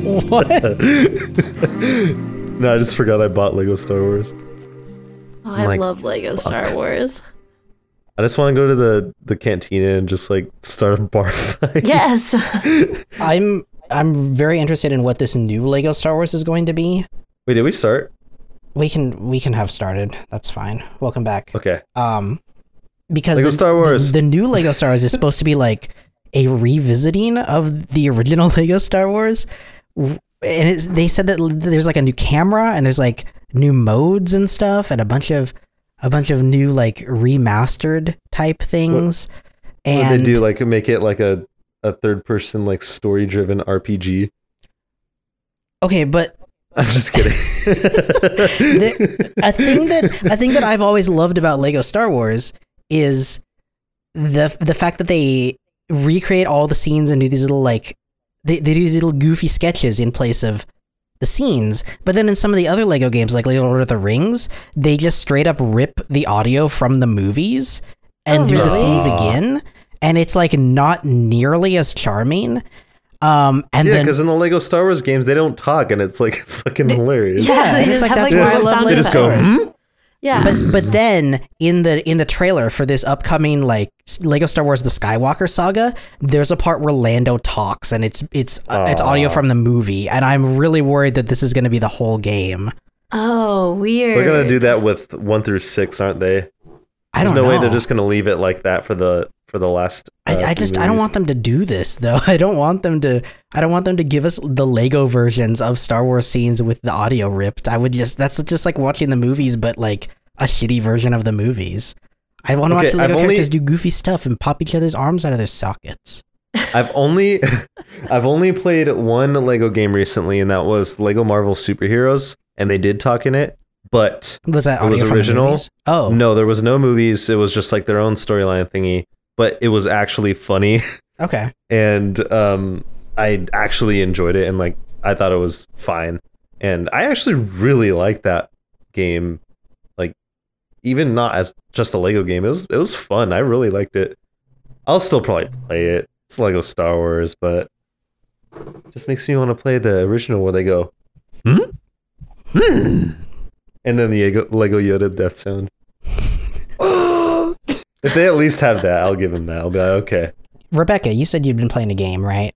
what? No, I just forgot I bought Lego Star Wars. Oh, I Like, love Lego Star Wars. I just want to go to the the cantina and just like start a bar fight. Yes. I'm I'm very interested in what this new Lego Star Wars is going to be. Wait, did we start? We can we can have started. That's fine. Welcome back. Okay. Um, because Lego the, Star Wars. the, the new Lego Star Wars is supposed to be like a revisiting of the original Lego Star Wars, W- and it's, they said that there's like a new camera and there's like new modes and stuff and a bunch of a bunch of new like remastered type things. What and they do like make it like a a third person like story driven RPG. okay, but I'm just kidding. the, a thing that a thing that I've always loved about Lego Star Wars is the the fact that they recreate all the scenes and do these little like they, they do these little goofy sketches in place of the scenes. But then in some of the other Lego games, like Lego Lord of the Rings, they just straight up rip the audio from the movies and Oh, do the scenes again. And it's like not nearly as charming. Um, and yeah, then because in the Lego Star Wars games they don't talk and it's like fucking hilarious. Yeah, they and it's just like, have that's like why I love sound Lego They just go, hmm? Yeah. but but then in the in the trailer for this upcoming like Lego Star Wars: The Skywalker Saga, there's a part where Lando talks, and it's it's uh, it's audio from the movie, and I'm really worried that this is going to be the whole game. Oh, weird. They're gonna do that with one through six, aren't they? I There's don't no way they're just gonna leave it like that for the for the last. uh, I, I just I don't want them to do this though. I don't want them to I don't want them to give us the Lego versions of Star Wars scenes with the audio ripped. I would just that's just like watching the movies but like a shitty version of the movies. I want to Okay, watch the Lego I've only- characters do goofy stuff and pop each other's arms out of their sockets. I've only I've only played one Lego game recently, and that was Lego Marvel Superheroes, and they did talk in it, but Was that it was audio from the original. Oh. no, there was no movies. It was just like their own storyline thingy, but it was actually funny, Okay. and um, I actually enjoyed it, and like I thought it was fine, and I actually really liked that game, like even not as just a Lego game. It was it was fun. I really liked it. I'll still probably play it. It's Lego Star Wars, but it just makes me want to play the original where they go, hmm, hmm, and then the Lego- Lego Yoda death sound. if they at least have that, I'll give them that. I'll be like, okay. Rebecca, you said you'd been playing a game, right?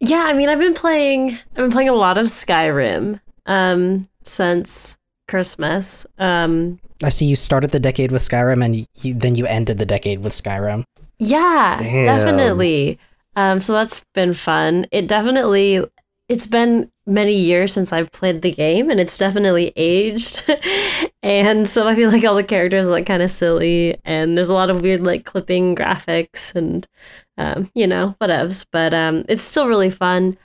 Yeah, I mean, I've been playing. I've been playing a lot of Skyrim um, since Christmas. Um, I see you started the decade with Skyrim and you, then you ended the decade with Skyrim. yeah, Damn. definitely. Um, so that's been fun. It definitely. It's been many years since I've played the game, and it's definitely aged. and so I feel like all the characters look kind of silly, and there's a lot of weird like clipping graphics and um, you know whatevs. But um, it's still really fun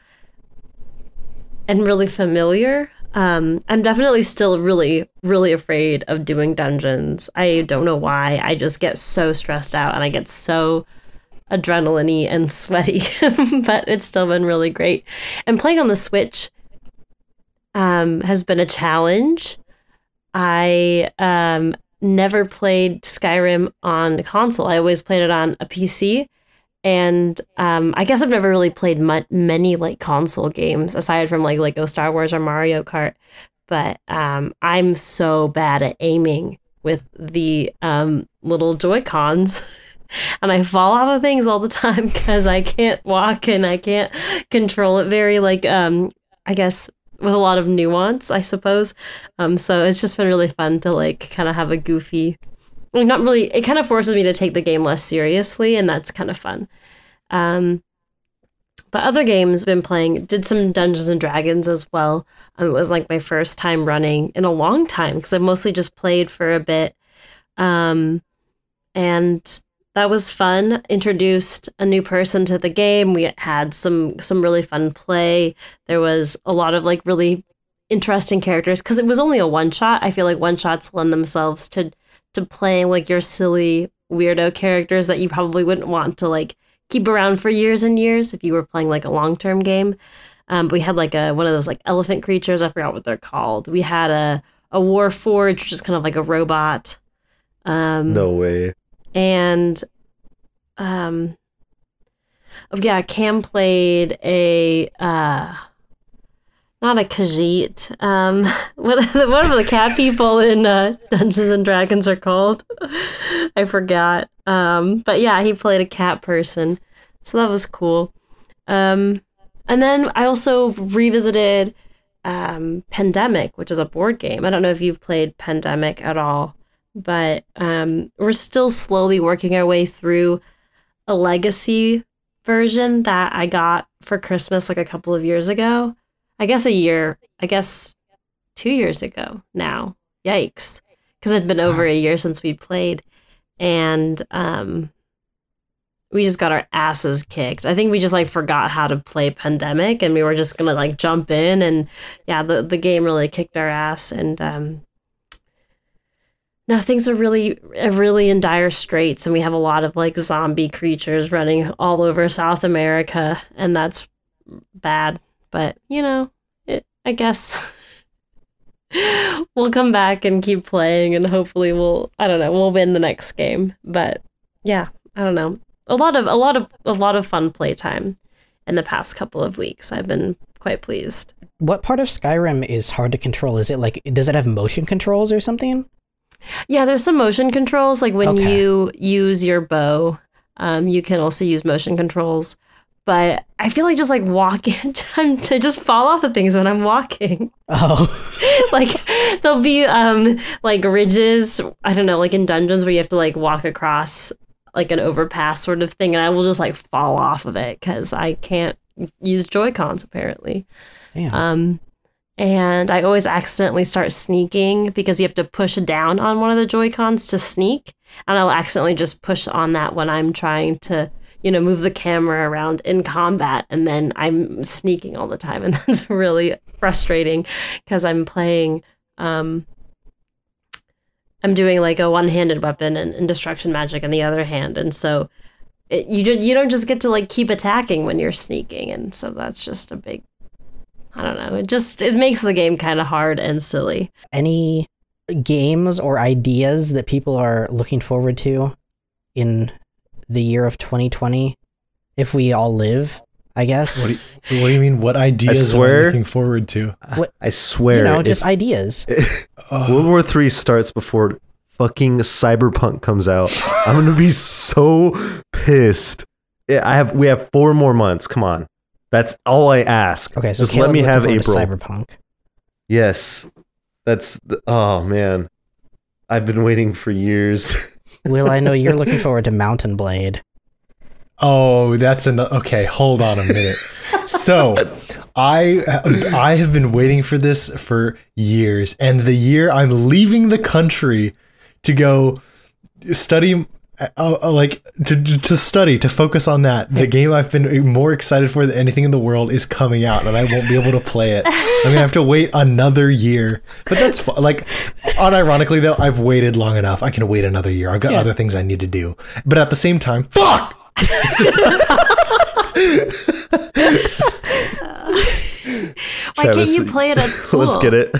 and really familiar. Um, I'm definitely still really, really afraid of doing dungeons. I don't know why. I just get so stressed out and I get so adrenaline and sweaty, but it's still been really great. And playing on the Switch um, has been a challenge. I um, never played Skyrim on console. I always played it on a PC. And um, I guess I've never really played many like console games aside from like Lego Star Wars or Mario Kart. But um, I'm so bad at aiming with the um, little Joy Cons. and I fall off of things all the time because I can't walk and I can't control it very like um I guess with a lot of nuance, I suppose. Um so it's just been really fun to like kind of have a goofy not really it kind of forces me to take the game less seriously and that's kind of fun. Um but other games I've been playing did some Dungeons and Dragons as well. Um, it was like my first time running in a long time because I've mostly just played for a bit. Um and that was fun. Introduced a new person to the game. We had some some really fun play. There was a lot of like really interesting characters because it was only a one shot. I feel like one shots lend themselves to to playing like your silly weirdo characters that you probably wouldn't want to like keep around for years and years if you were playing like a long term game. Um, we had like a one of those like elephant creatures. I forgot what they're called. We had a a war forge, which is kind of like a robot. Um, No way. And um oh yeah cam played a uh not a khajiit um what what are the cat people in uh dungeons and dragons are called. I forgot. Um but yeah he played a cat person. So that was cool. Um and then i also revisited um pandemic which is a board game. I don't know if you've played pandemic at all but um, we're still slowly working our way through a legacy version that I got for Christmas like a couple of years ago. I guess a year, I guess two years ago now. Yikes. Because it'd been over a year since we played. And um, we just got our asses kicked. I think we just like forgot how to play Pandemic and we were just gonna like jump in and yeah, the, the game really kicked our ass and um now things are really really in dire straits and we have a lot of like zombie creatures running all over south america and that's bad. But you know it, i guess we'll come back and keep playing and hopefully we'll i don't know we'll win the next game. But yeah i don't know. A lot of a lot of a lot of fun playtime in the past couple of weeks. I've been quite pleased. What part of Skyrim is hard to control? Is it like does it have motion controls or something? Yeah, there's some motion controls. Like when Okay. you use your bow, um, you can also use motion controls. but I feel like just like walking, I'm to just fall off of things when I'm walking. Oh, like there'll be um like ridges, I don't know, like in dungeons where you have to like walk across like an overpass sort of thing, and I will just like fall off of it because I can't use Joy Cons apparently. damn. Um, and I always accidentally start sneaking because you have to push down on one of the Joy Cons to sneak, and I'll accidentally just push on that when I'm trying to, you know, move the camera around in combat, and then I'm sneaking all the time, and that's really frustrating because I'm playing. Um, I'm doing like a one-handed weapon and, and destruction magic in the other hand, and so it, you you don't just get to like keep attacking when you're sneaking, and so that's just a big. I don't know. It just it makes the game kind of hard and silly. Any games or ideas that people are looking forward to in the year of 2020? If we all live, I guess. What do you, what do you mean? What ideas am I swear- looking forward to? I swear, you know, if just ideas. World War Three starts before fucking Cyberpunk comes out, I'm gonna be so pissed. I have we have four more months. Come on, that's all I ask. Okay, so just let me have April. Cyberpunk. Yes, that's the, oh man, I've been waiting for years. Will, I know you're looking forward to Mount & Blade. Oh, that's an okay. Hold on a minute. so, I I have been waiting for this for years, and the year I'm leaving the country to go study, uh, uh, like to to study to focus on that. The game I've been more excited for than anything in the world is coming out, and I won't be able to play it. I'm gonna have to wait another year, but that's fu- like, unironically though, I've waited long enough. I can wait another year. I've got other things I need to do, but at the same time, fuck. Why can't you play it at school? Let's get it.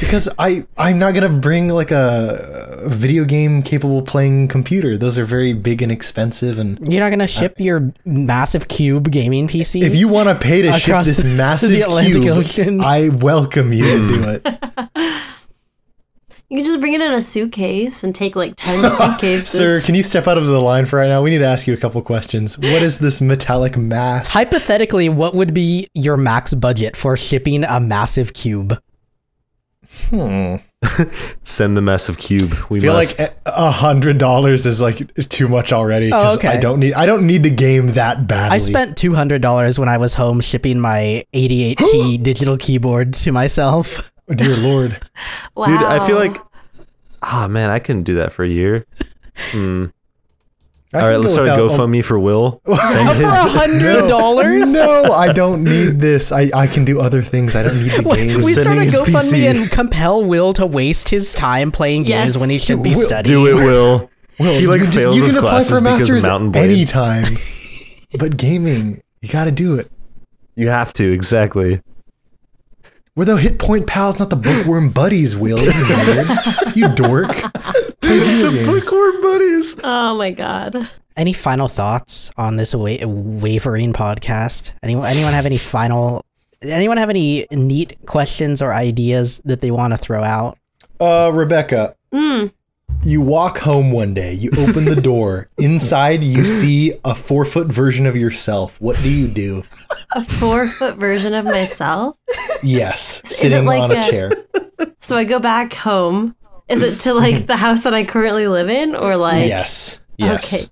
Because I I'm not gonna bring like a, a video game capable playing computer. Those are very big and expensive. And You're not gonna ship your massive cube gaming PC. if you want to pay to ship Across this the massive Atlantic cube, Ocean. I welcome you to do it. You can just bring it in a suitcase and take like ten suitcases. Sir, can you step out of the line for right now? We need to ask you a couple questions. What is this metallic mass? hypothetically, what would be your max budget for shipping a massive cube? Send the massive cube. We I feel must. like a hundred dollars is like too much already. Oh, okay. I don't need I don't need to game that badly. I spent two hundred dollars when I was home shipping my eighty-eight key digital keyboard to myself. Oh, dear lord. wow. Dude, I feel like, ah man, I couldn't do that for a year. Hmm. I All right, let's start a without- GoFundMe for Will. Send For his, a hundred dollars? No, I don't need this. I, I can do other things. I don't need the game. We start a sending his GoFundMe PC. and compel Will to waste his time playing games when he should be Will, studying. do it, Will. Well, he like you can just- fails you his can apply classes for because of masters Mount & Blade. anytime. but gaming, you got to do it. You have to exactly. We're the hit point pals, not the bookworm buddies. Will you, dork. the. Bookworm buddies. oh my god. Any final thoughts on this wa- wavering podcast? Anyone? Anyone have any final? Anyone have any neat questions or ideas that they want to throw out? Uh, Rebecca. You walk home one day. You open the door. Inside, you see a four foot version of yourself. What do you do? A four foot version of myself. Yes, it sitting like on a, a- chair. So I go back home. Is it to like the house that I currently live in, or like? yes. Yes. Okay.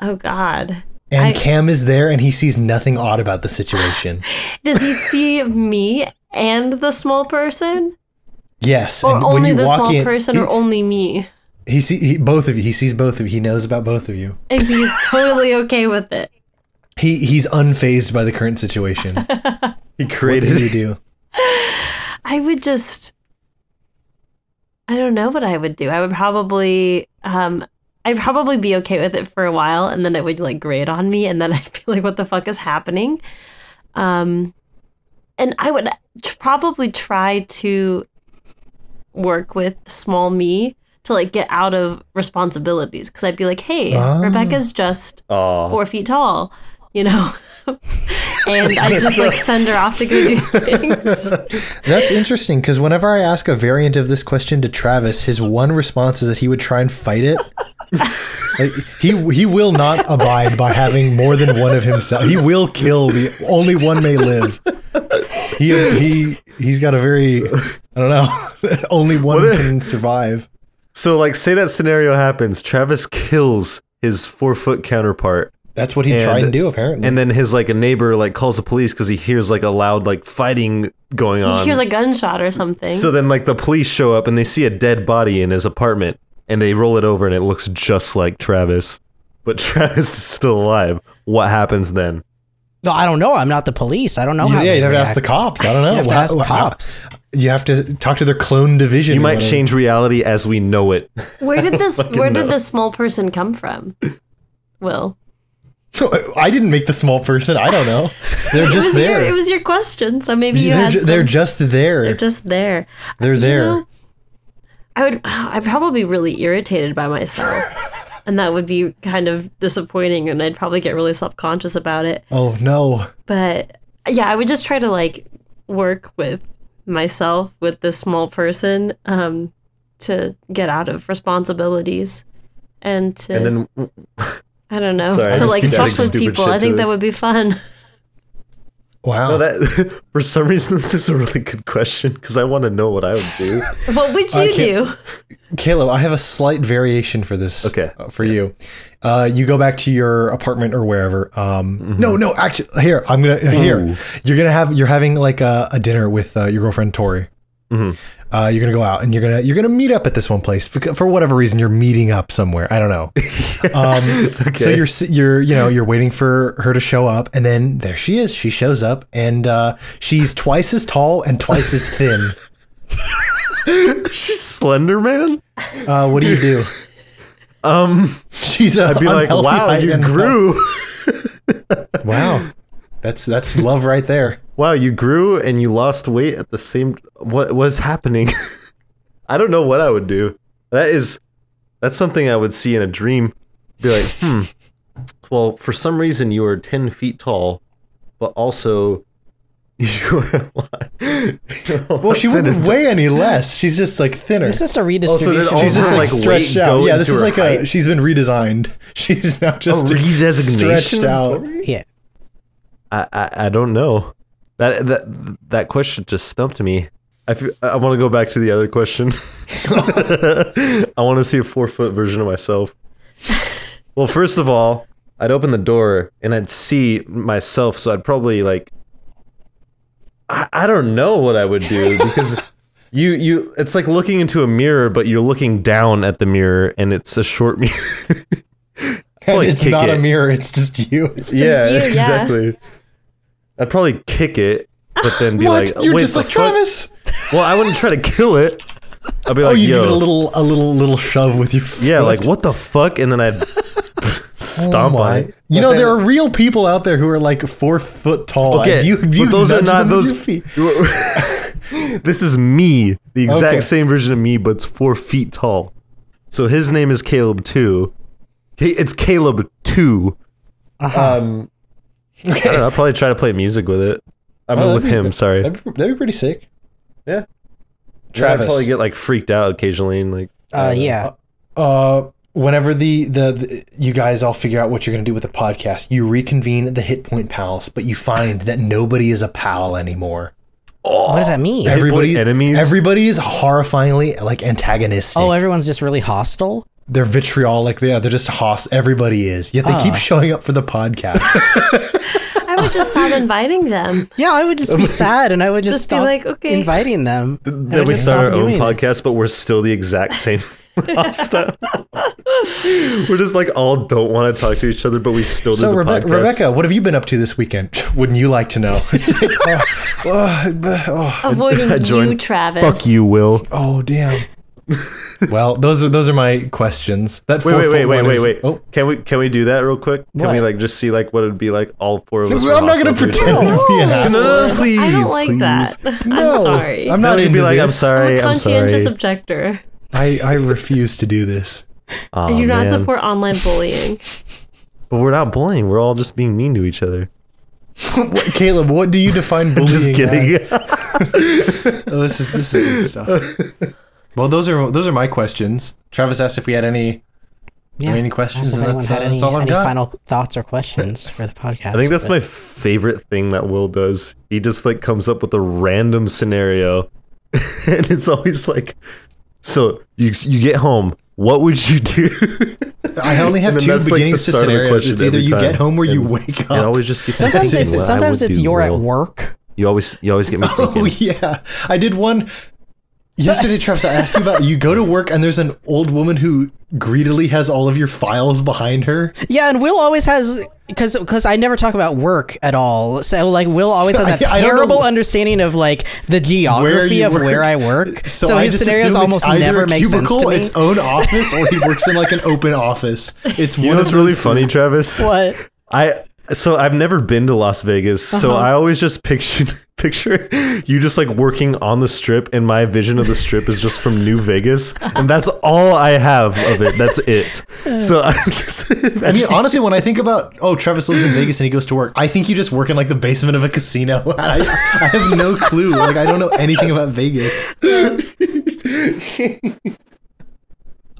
Oh God. And I- Cam is there, and he sees nothing odd about the situation. Does he see me and the small person, Yes, or and only you the walk small in, person, he, or only me? he see he, both of you. He sees both of you. He knows about both of you. And he's totally okay with it. He he's unfazed by the current situation. He what created. did you do? I would just I don't know what I would do. I would probably um I'd probably be okay with it for a while and then it would like grate on me and then I'd be like what the fuck is happening? Um and I would t- probably try to work with small me to like get out of responsibilities because I'd be like, "Hey, Ah. Rebecca's just four feet tall," you know, and I just like send her off to go do things. That's interesting because whenever I ask a variant of this question to Travis, his one response is that he would try and fight it. Like, he he will not abide by having more than one of himself. He will kill the only one may live. He he he's got a very I don't know. only one What if- can survive. So like say that scenario happens, Travis kills his four foot counterpart. That's what he And- tried to do apparently. And then his like a neighbor like calls the police because he hears like a loud like fighting going on. He hears a gunshot or something. so then like the police show up and they see a dead body in his apartment and they roll it over and it looks just like Travis. But Travis is still alive. What happens then? No, I don't know. I'm not the police. I don't know how. yeah, you'd have to ask the cops. I don't know. You have to ask how- cops. You have to talk to their clone division. You might whatever. change reality as we know it. where did this Fucking where did no. this small person come from? Will. I didn't make the small person. I don't know. They're It just was, your, there. it was your question, so maybe you they're, had ju- some, they're just there. they're just there. They're You there. know, I would I'd probably be really irritated by myself. And that would be kind of disappointing and I'd probably get really self-conscious about it. oh no. But yeah, I would just try to like work with myself with this small person um to get out of responsibilities and to And then I don't know Sorry, to like fuck with people. I think that would be fun. Wow. no, that for some reason this is a really good question because I want to know what I would do. what would you can't- do? Caleb, I have a slight variation for this. Okay. uh, for you, uh, you go back to your apartment or wherever. Um, Mm-hmm. No, no, actually, here I'm gonna here. You're gonna have you're having like a, a dinner with uh, your girlfriend Tori. Mm-hmm. Uh, you're gonna go out and you're gonna you're gonna meet up at this one place for, for whatever reason. You're meeting up somewhere. I don't know. Um, So you're you're you know you're waiting for her to show up, and then there she is. She shows up, and uh, she's twice as tall and twice as thin. She's Slender Man. Uh, what do you do? Um, She's a I'd be like, wow, you grew. Wow, that's that's love right there. wow, you grew and you lost weight at the same. What was happening? I don't know what I would do. That is, that's something I would see in a dream. Be like, hmm. Well, for some reason you are ten feet tall, but also you are a lot. Well, she wouldn't weigh any less. She's just like thinner. It's just a redistribution. did all She's just like like, stretched out. Yeah, this is her like a. She's been redesigned. She's now just Oh, redesignation? stretched out. yeah. I, I I don't know. That that that question just stumped me. I feel, I want to go back to the other question. I want to see a four foot version of myself. Well, first of all, I'd open the door and I'd see myself, so I'd probably like. I, I don't know what I would do because you you it's like looking into a mirror, but you're looking down at the mirror, and it's a short mirror. And it's not a mirror. It's just you. just yeah, you, yeah. exactly. I'd probably kick it, but then be what? like, You're "Wait, just the like fuck?" Travis. Well, I wouldn't try to kill it. I'd be like, Oh, you yo, give it a little, a little, little shove with your. yeah, like what the fuck, and then I'd Oh stomp on it. You But know then- there are real people out there who are like four foot tall. Okay, do you, do you but those are nudge not them with those. your feet? this is me, the exact Okay. same version of me, but it's four feet tall. So his name is Caleb too. It's Caleb Two. Uh-huh. Um, I don't know, I'll probably try to play music with it. I mean, Oh, with be- him. Sorry. That'd be, that'd be pretty sick. Yeah. I'd Travis. probably get like freaked out occasionally and like. Uh, yeah. uh whenever the, the the you guys all figure out what you're going to do with the podcast you reconvene the hit point pals but you find that nobody is a pal anymore Oh, What does that mean? everybody's enemies? everybody is horrifyingly like antagonistic oh, everyone's just really hostile. They're vitriolic yeah they're just host everybody is yet they keep ah. showing up for the podcast I would just stop inviting them. Yeah, I would just be sad, and I would just, Just be like, okay. inviting them. I Then would we start our own doing it. podcast, but we're still the exact same hostile. we're just like all don't want to talk to each other, but we still do so the Rebe- podcast. rebecca what have you been up to this weekend wouldn't you like to know like, oh, oh, oh, Avoiding I joined- you, Travis. Fuck you, Will. oh, damn well those are those are my questions that Wait, four wait, wait, wait, one wait, is- wait. oh Can we can we do that real quick? Can we like just see like what it'd be like all four of us? were I'm not going to pretend other? to be an No, asshole. No, no, please, I don't like please. that. No, I'm sorry. I'm not you'd into be like, I'm sorry, I'm a I'm conscientious sorry. objector. I, I refuse to do this. Aw, I do not man. support online bullying. But we're not bullying. We're all just being mean to each other. What, Caleb, what do you define bullying? just kidding. as? Oh, this is this is good stuff. Well, those are those are my questions. Travis asked if we had any Yeah. Any questions? Asked if anyone that's, had uh, any, that's all I've any got. final thoughts or questions for the podcast. I think that's but- my favorite thing that Will does. He just like comes up with a random scenario, and it's always like, "So you you get home, what would you do?" I only have two that's, like, beginnings to start of the scenarios. It's either you time. get home or you wake up. It always just gets me Sometimes it's sometimes it's you're at work. You always you always get me thinking. Oh yeah, I did one yesterday, Travis. I asked you about. You go to work and there's an old woman who greedily has all of your files behind her. Yeah, and Will always has because because I never talk about work at all. So like Will always has a I- I terrible know- understanding of like the geography you of work. where I work. So, So, his just scenarios almost it's either never make sense to me. its own office, or he works in like an open office. It's You one know of what's really funny, three. Travis? what? I so I've never been to Las Vegas, so Uh-huh. I always just picture picture you just like working on the strip, and my vision of the strip is just from New Vegas, and that's all I have of it. That's it. So I'm just. I mean, honestly, when I think about oh, Travis lives in Vegas and he goes to work, I think you just work in like the basement of a casino. I, I have no clue. Like I don't know anything about Vegas.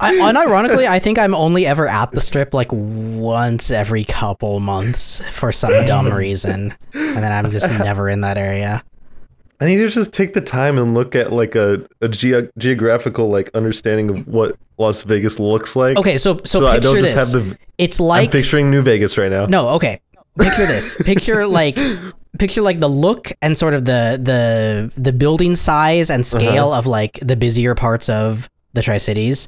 I, unironically, I think I'm only ever at the strip like once every couple months for some dumb reason, and then I'm just never in that area. I need to just take the time and look at like a, a geo geographical like understanding of what Las Vegas looks like. Okay, so so, So I don't just this. have the- it's I'm like picturing New Vegas right now. No, okay. Picture this. Picture like picture like the look and sort of the the the building size and scale Uh-huh. of like the busier parts of the Tri-Cities,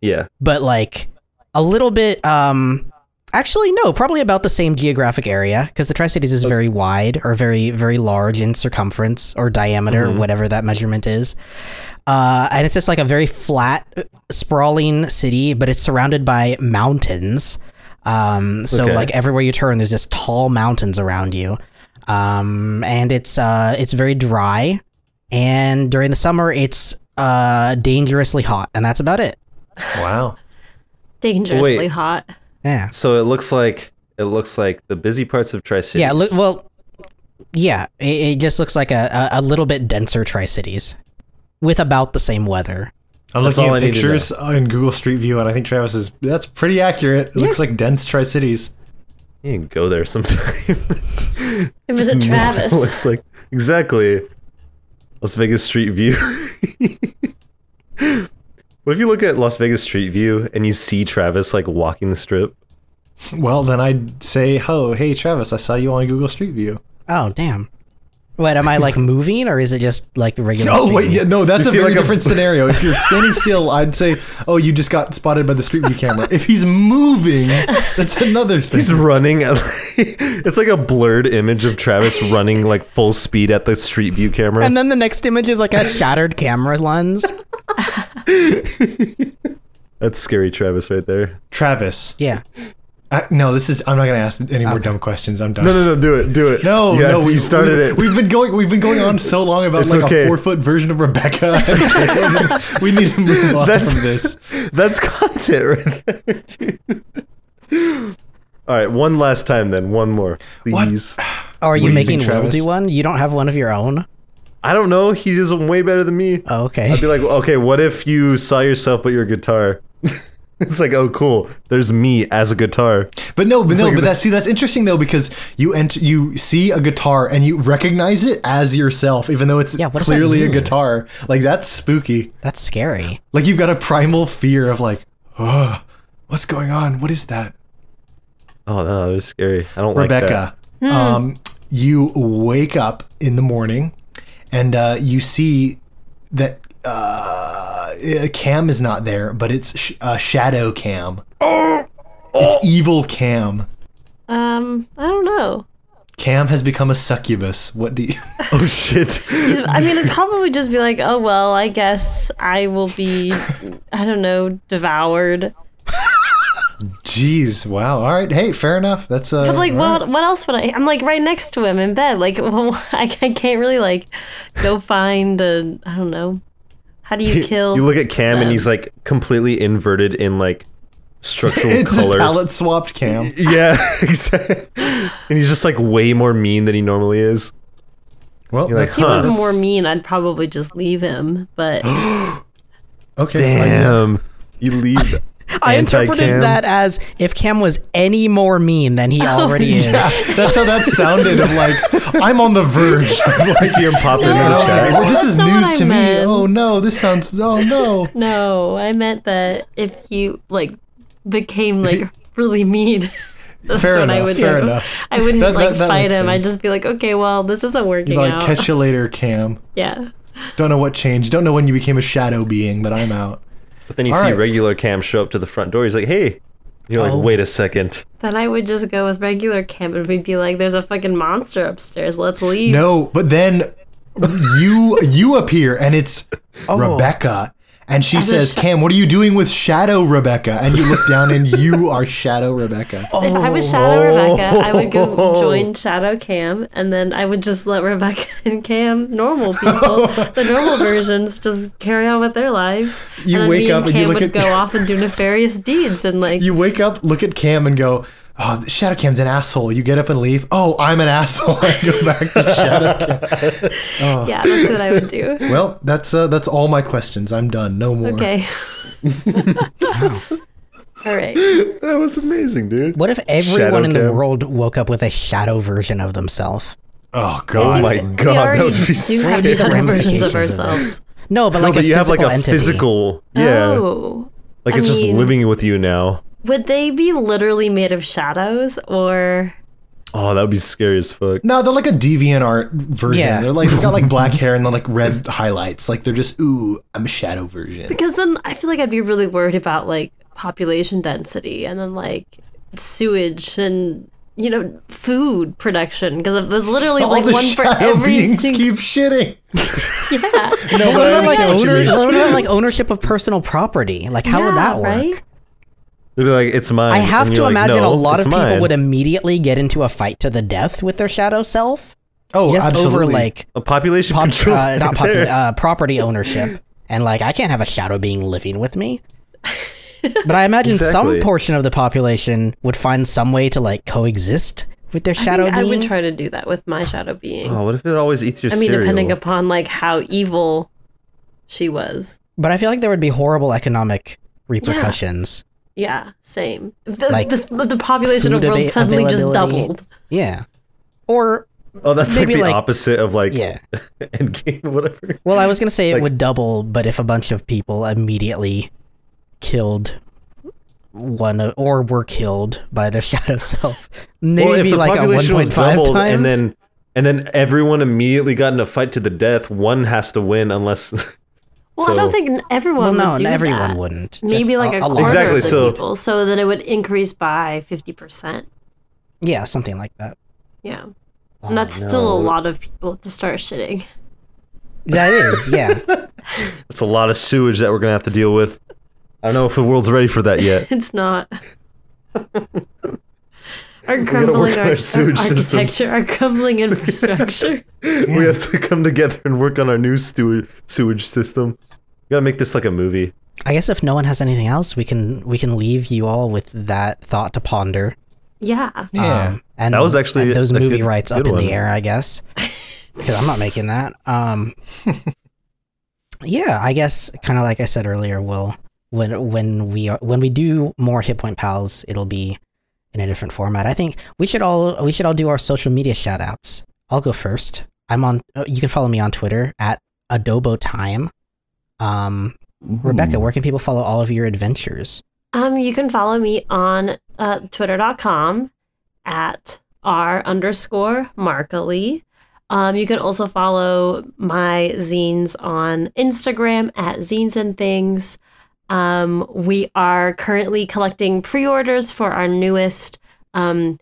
Yeah. but like a little bit um actually no, probably about the same geographic area because the Tri-Cities is very wide or very very large in circumference or diameter, Mhm. whatever that measurement is. Uh, and it's just like a very flat, sprawling city, but it's surrounded by mountains. Um, so Okay. like everywhere you turn, there's just tall mountains around you. Um, and it's uh, it's very dry, and during the summer, it's uh, dangerously hot, and that's about it. Wow. Dangerously Wait. hot. Yeah, So it looks like it looks like the busy parts of Tri Cities. yeah. Look, well, yeah. It, it just looks like a, a, a little bit denser Tri Cities, with about the same weather. I'm That's looking all at I pictures in Google Street View, and I think Travis is that's pretty accurate. It looks like dense Tri Cities. You can go there sometime. It was at Travis. looks like exactly Las Vegas Street View. What if you look at Las Vegas Street View and you see Travis like walking the strip? Well, then I'd say, "Oh, hey Travis, I saw you on Google Street View." Oh damn. What am I like moving, or is it just like the regular? Oh Street wait, yeah, no, that's You a very like, a- different scenario. If you're standing still, I'd say, "Oh, you just got spotted by the Street View camera." If he's moving, that's another thing. He's running at it's like a blurred image of Travis running like full speed at the Street View camera. And then the next image is like a shattered camera lens. That's scary Travis right there. Travis. Yeah. I, no, this is. I'm not gonna ask any more dumb questions. I'm done. No, no, no, do it, do it. No, You have no, we you started we, it. We've been going. We've been going on so long about It's like okay. a four foot version of Rebecca. we need to move on That's- from this. That's content right there, dude. All right, one last time then. One more, please. Oh, are you What do you making think, Will do one? You don't have one of your own? I don't know. He does them way better than me. Oh, okay. I'd be like, okay, what if you saw yourself but your guitar? it's like, oh, cool. There's me as a guitar. But no, but no, like but that see that's interesting though because you enter you see a guitar and you recognize it as yourself, even though it's Yeah, what does that clearly a guitar. Like that's spooky. That's scary. Like you've got a primal fear of like, oh, what's going on? What is that? Oh no, that was scary. I don't like Rebecca, um, you wake up in the morning and uh, you see that uh, uh, Cam is not there, but it's sh- uh, Shadow Cam. Oh, It's evil Cam. Um, I don't know. Cam has become a succubus. What do you? Oh shit. I mean, it'd probably just be like, oh well, I guess I will be, I don't know, devoured. Jeez, wow. All right, hey, fair enough. That's uh. But like, all what? right. What else would I? I'm like right next to him in bed. Like, well, I, I can't really like go find a. I don't know. How do you kill? You look at Cam and he's like completely inverted in like structural It's color. a palette swapped Cam. Yeah, exactly. And he's just like way more mean than he normally is. Well, You're like, that's, If he was Huh. more mean, I'd probably just leave him. But okay. fine. Damn. You leave. I interpreted Anti-Cam. that as if Cam was any more mean than he oh, already is. Yeah, that's how that sounded. Of like, I'm on the verge. Of like, see him pop in the I was chat. like, well, this is That's not what news I to me. Oh no, this sounds. Oh no. No, I meant that if he like became like really mean. That's Fair what I would fair do. enough. I wouldn't That- like that- that fight makes him. I'd just be like, okay, well, this isn't working Like, out. catch you later, Cam. yeah. Don't know what changed. Don't know when you became a shadow being, but I'm out. But then you All see right. regular Cam show up to the front door. He's like, "Hey," you're like, Oh. "Wait a second. Then I would just go with regular Cam and we'd be like, there's a fucking monster upstairs. Let's leave. No, but then you you appear and it's Oh. Rebecca. And she says, sha- Cam, what are you doing with Shadow Rebecca? And you look down and you are Shadow Rebecca. If I was Shadow Rebecca, I would go oh. join Shadow Cam, and then I would just let Rebecca and Cam, normal people, the normal versions, just carry on with their lives. You and wake up and and you look would at- go off and do nefarious deeds, and like, You wake up, look at Cam, and go, Oh, Shadow Cam's an asshole. You get up and leave. Oh, I'm an asshole. I go back to Shadow Cam. yeah, that's what I would do. Well, that's uh, that's all my questions. I'm done. No more. Okay. All right. That was amazing, dude." What if everyone Shadow in the Cam. world woke up with a shadow version of themselves? Oh Oh God. my we god, that already would be do so have the shadow versions of ramifications of ourselves. No, but No, like but a you have physical like a entity. physical, yeah, Oh. like I it's just living with you now. Would they be literally made of shadows, or Oh, that would be scary as fuck. No, they're like a deviant art version. Yeah. They're like they've got like black hair and then like red highlights. Like they're just ooh, I'm a shadow version. because then I feel like I'd be really worried about like population density and then like sewage and you know food production because if there's literally All like the one for shadow every beings single keep shitting. yeah No, What about like understand what owner, what about like ownership of personal property? Like how would that work? right? They'd be like, "It's mine." I have to like, imagine "No, a lot of people mine." would immediately get into a fight to the death with their shadow self. Oh, just absolutely. over like a population pop, control. uh, not popu- uh, property ownership, and like I can't have a shadow being living with me. But I imagine Exactly. some portion of the population would find some way to like coexist with their I, shadow think I would try to do that with my shadow being oh, what if it always eats your I mean cereal? depending upon like how evil she was but I feel like there would be horrible economic repercussions. Yeah same the, Like, this, the population of the world suddenly just doubled Yeah. Or oh, that's like maybe, the like- opposite of like yeah. Endgame, whatever. Well, I was gonna say Like- it would double, but if a bunch of people immediately killed one of, or were killed by their shadow self, maybe well, if the like a one population was point five doubled times. and then and then everyone immediately got in a fight to the death, one has to win unless. Well so, I don't think n- everyone well, no, would do everyone that. wouldn't. maybe Just like a, lot. quarter Exactly, of the so- people so then it would increase by 50% Yeah, something like that. yeah Oh, and that's still a lot of people to start shitting That is, yeah. It's a lot of sewage that we're gonna have to deal with. I don't know if the world's ready for that yet. it's not our crumbling on our our sewage system. architecture our crumbling infrastructure We have to come together and work on our new stew- sewage system. We gotta make this like a movie. I guess if no one has anything else, we can we can leave you all with that thought to ponder. yeah Yeah. Um, and That was actually and those movie good- rights up good in the air, I guess, because I'm not making that. Um, yeah, I guess kind of like I said earlier, we'll when when we are, when we do more hit point pals, it'll be in a different format. I think we should all we should all do our social media shout outs. I'll go first. I'm on. uh, You can follow me on Twitter at Adobo Time. Um, Rebecca, where can people follow all of your adventures? Um, you can follow me on uh, twitter.com at r underscore Markley. Um, you can also follow my zines on Instagram at zines and things. Um, we are currently collecting pre-orders for our newest um,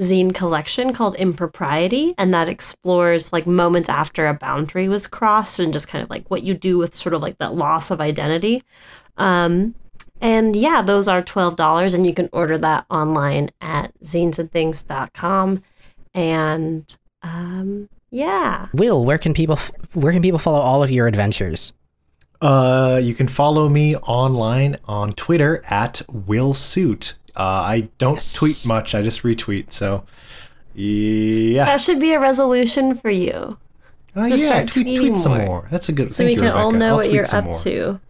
zine collection called Impropriety, and that explores like moments after a boundary was crossed and just kind of like what you do with sort of like that loss of identity. Um, and yeah, those are $12 and you can order that online at zinesandthings.com. And um, yeah. Will, where can people f- where can people follow all of your adventures? Uh, you can follow me online on Twitter at Will Suit. Uh, I don't Yes. tweet much. I just retweet. So, yeah, That should be a resolution for you. uh, just yeah. start Tweet, tweeting tweet some more. more. That's a good. So thank we you, can all know I'll what you're up more. to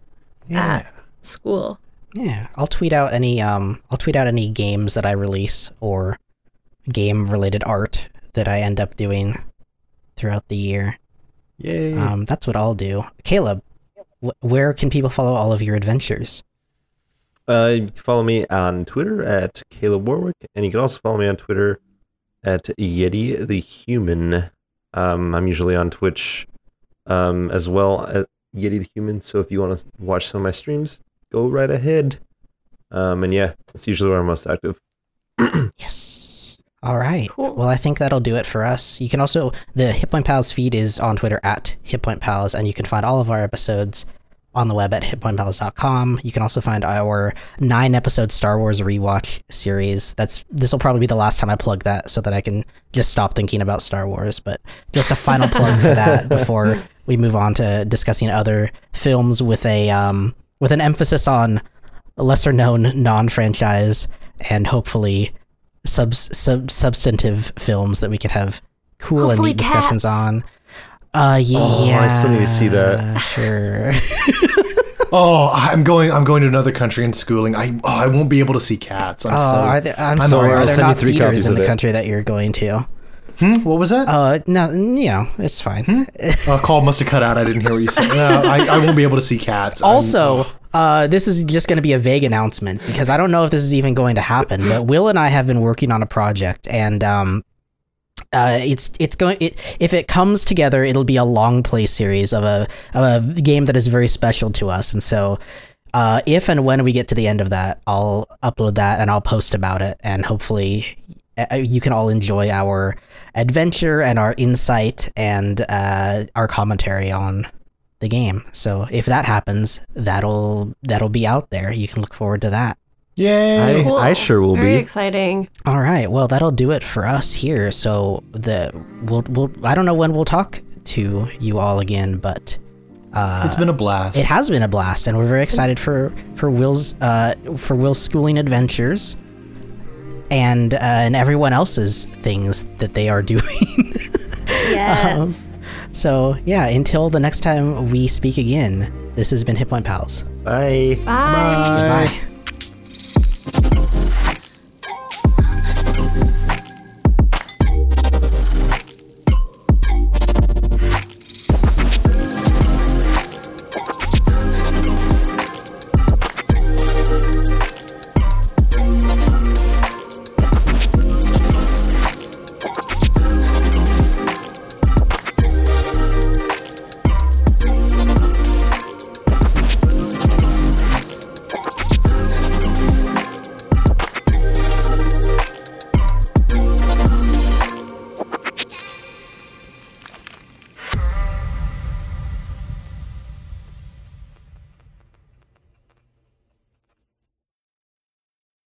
Yeah. at school. Yeah, I'll tweet out any um I'll tweet out any games that I release or game related art that I end up doing throughout the year. Yay. Um, that's what I'll do. Caleb, wh- where can people follow all of your adventures? Uh, you can follow me on Twitter at Caleb Warwick, and you can also follow me on Twitter at Yeti the Human. Um, I'm usually on Twitch um, as well at Yeti the Human. So if you want to watch some of my streams, go right ahead. Um, and yeah, that's usually where I'm most active. yes. All right. Cool. Well, I think that'll do it for us. You can also the Hit Point Pals feed is on Twitter at Hit Point Pals, and you can find all of our episodes on the web at hitpointpals.com. You can also find our nine episode Star Wars rewatch series. That's this will probably be the last time I plug that so that I can just stop thinking about Star Wars. But just a final plug for that before we move on to discussing other films with a um, with an emphasis on lesser known non franchise and hopefully sub, sub substantive films that we can have cool Hopefully and neat discussions on. Uh, yeah. Oh, I still need to see that. Sure. Oh, I'm going. I'm going to another country and schooling. I oh, I won't be able to see cats. I'm Oh, so. are there, I'm, I'm sorry. sorry, Are I'll there not three theaters in the it. country that you're going to? Hmm? What was that? Uh, no, you know, it's fine. Oh, call must have cut out. I didn't hear what you said. No, I, I won't be able to see cats. Also, uh, this is just going to be a vague announcement because I don't know if this is even going to happen. But Will and I have been working on a project, and um, uh, it's it's going. It, if it comes together, it'll be a long play series of a of a game that is very special to us. And so, uh, if and when we get to the end of that, I'll upload that and I'll post about it, and hopefully, uh, you can all enjoy our adventure and our insight and uh, our commentary on the game. So if that happens, that'll that'll be out there. You can look forward to that. Yay! I, Cool. I sure will Very be. exciting. All right. Well, that'll do it for us here. So the we'll we'll I don't know when we'll talk to you all again, but uh, it's been a blast. it has been a blast, and we're very excited for for Will's uh for Will's schooling adventures. And uh, and everyone else's things that they are doing. Yes. so yeah, until the next time we speak again, this has been Hit Point Pals. Bye. Bye. Bye. Thank you.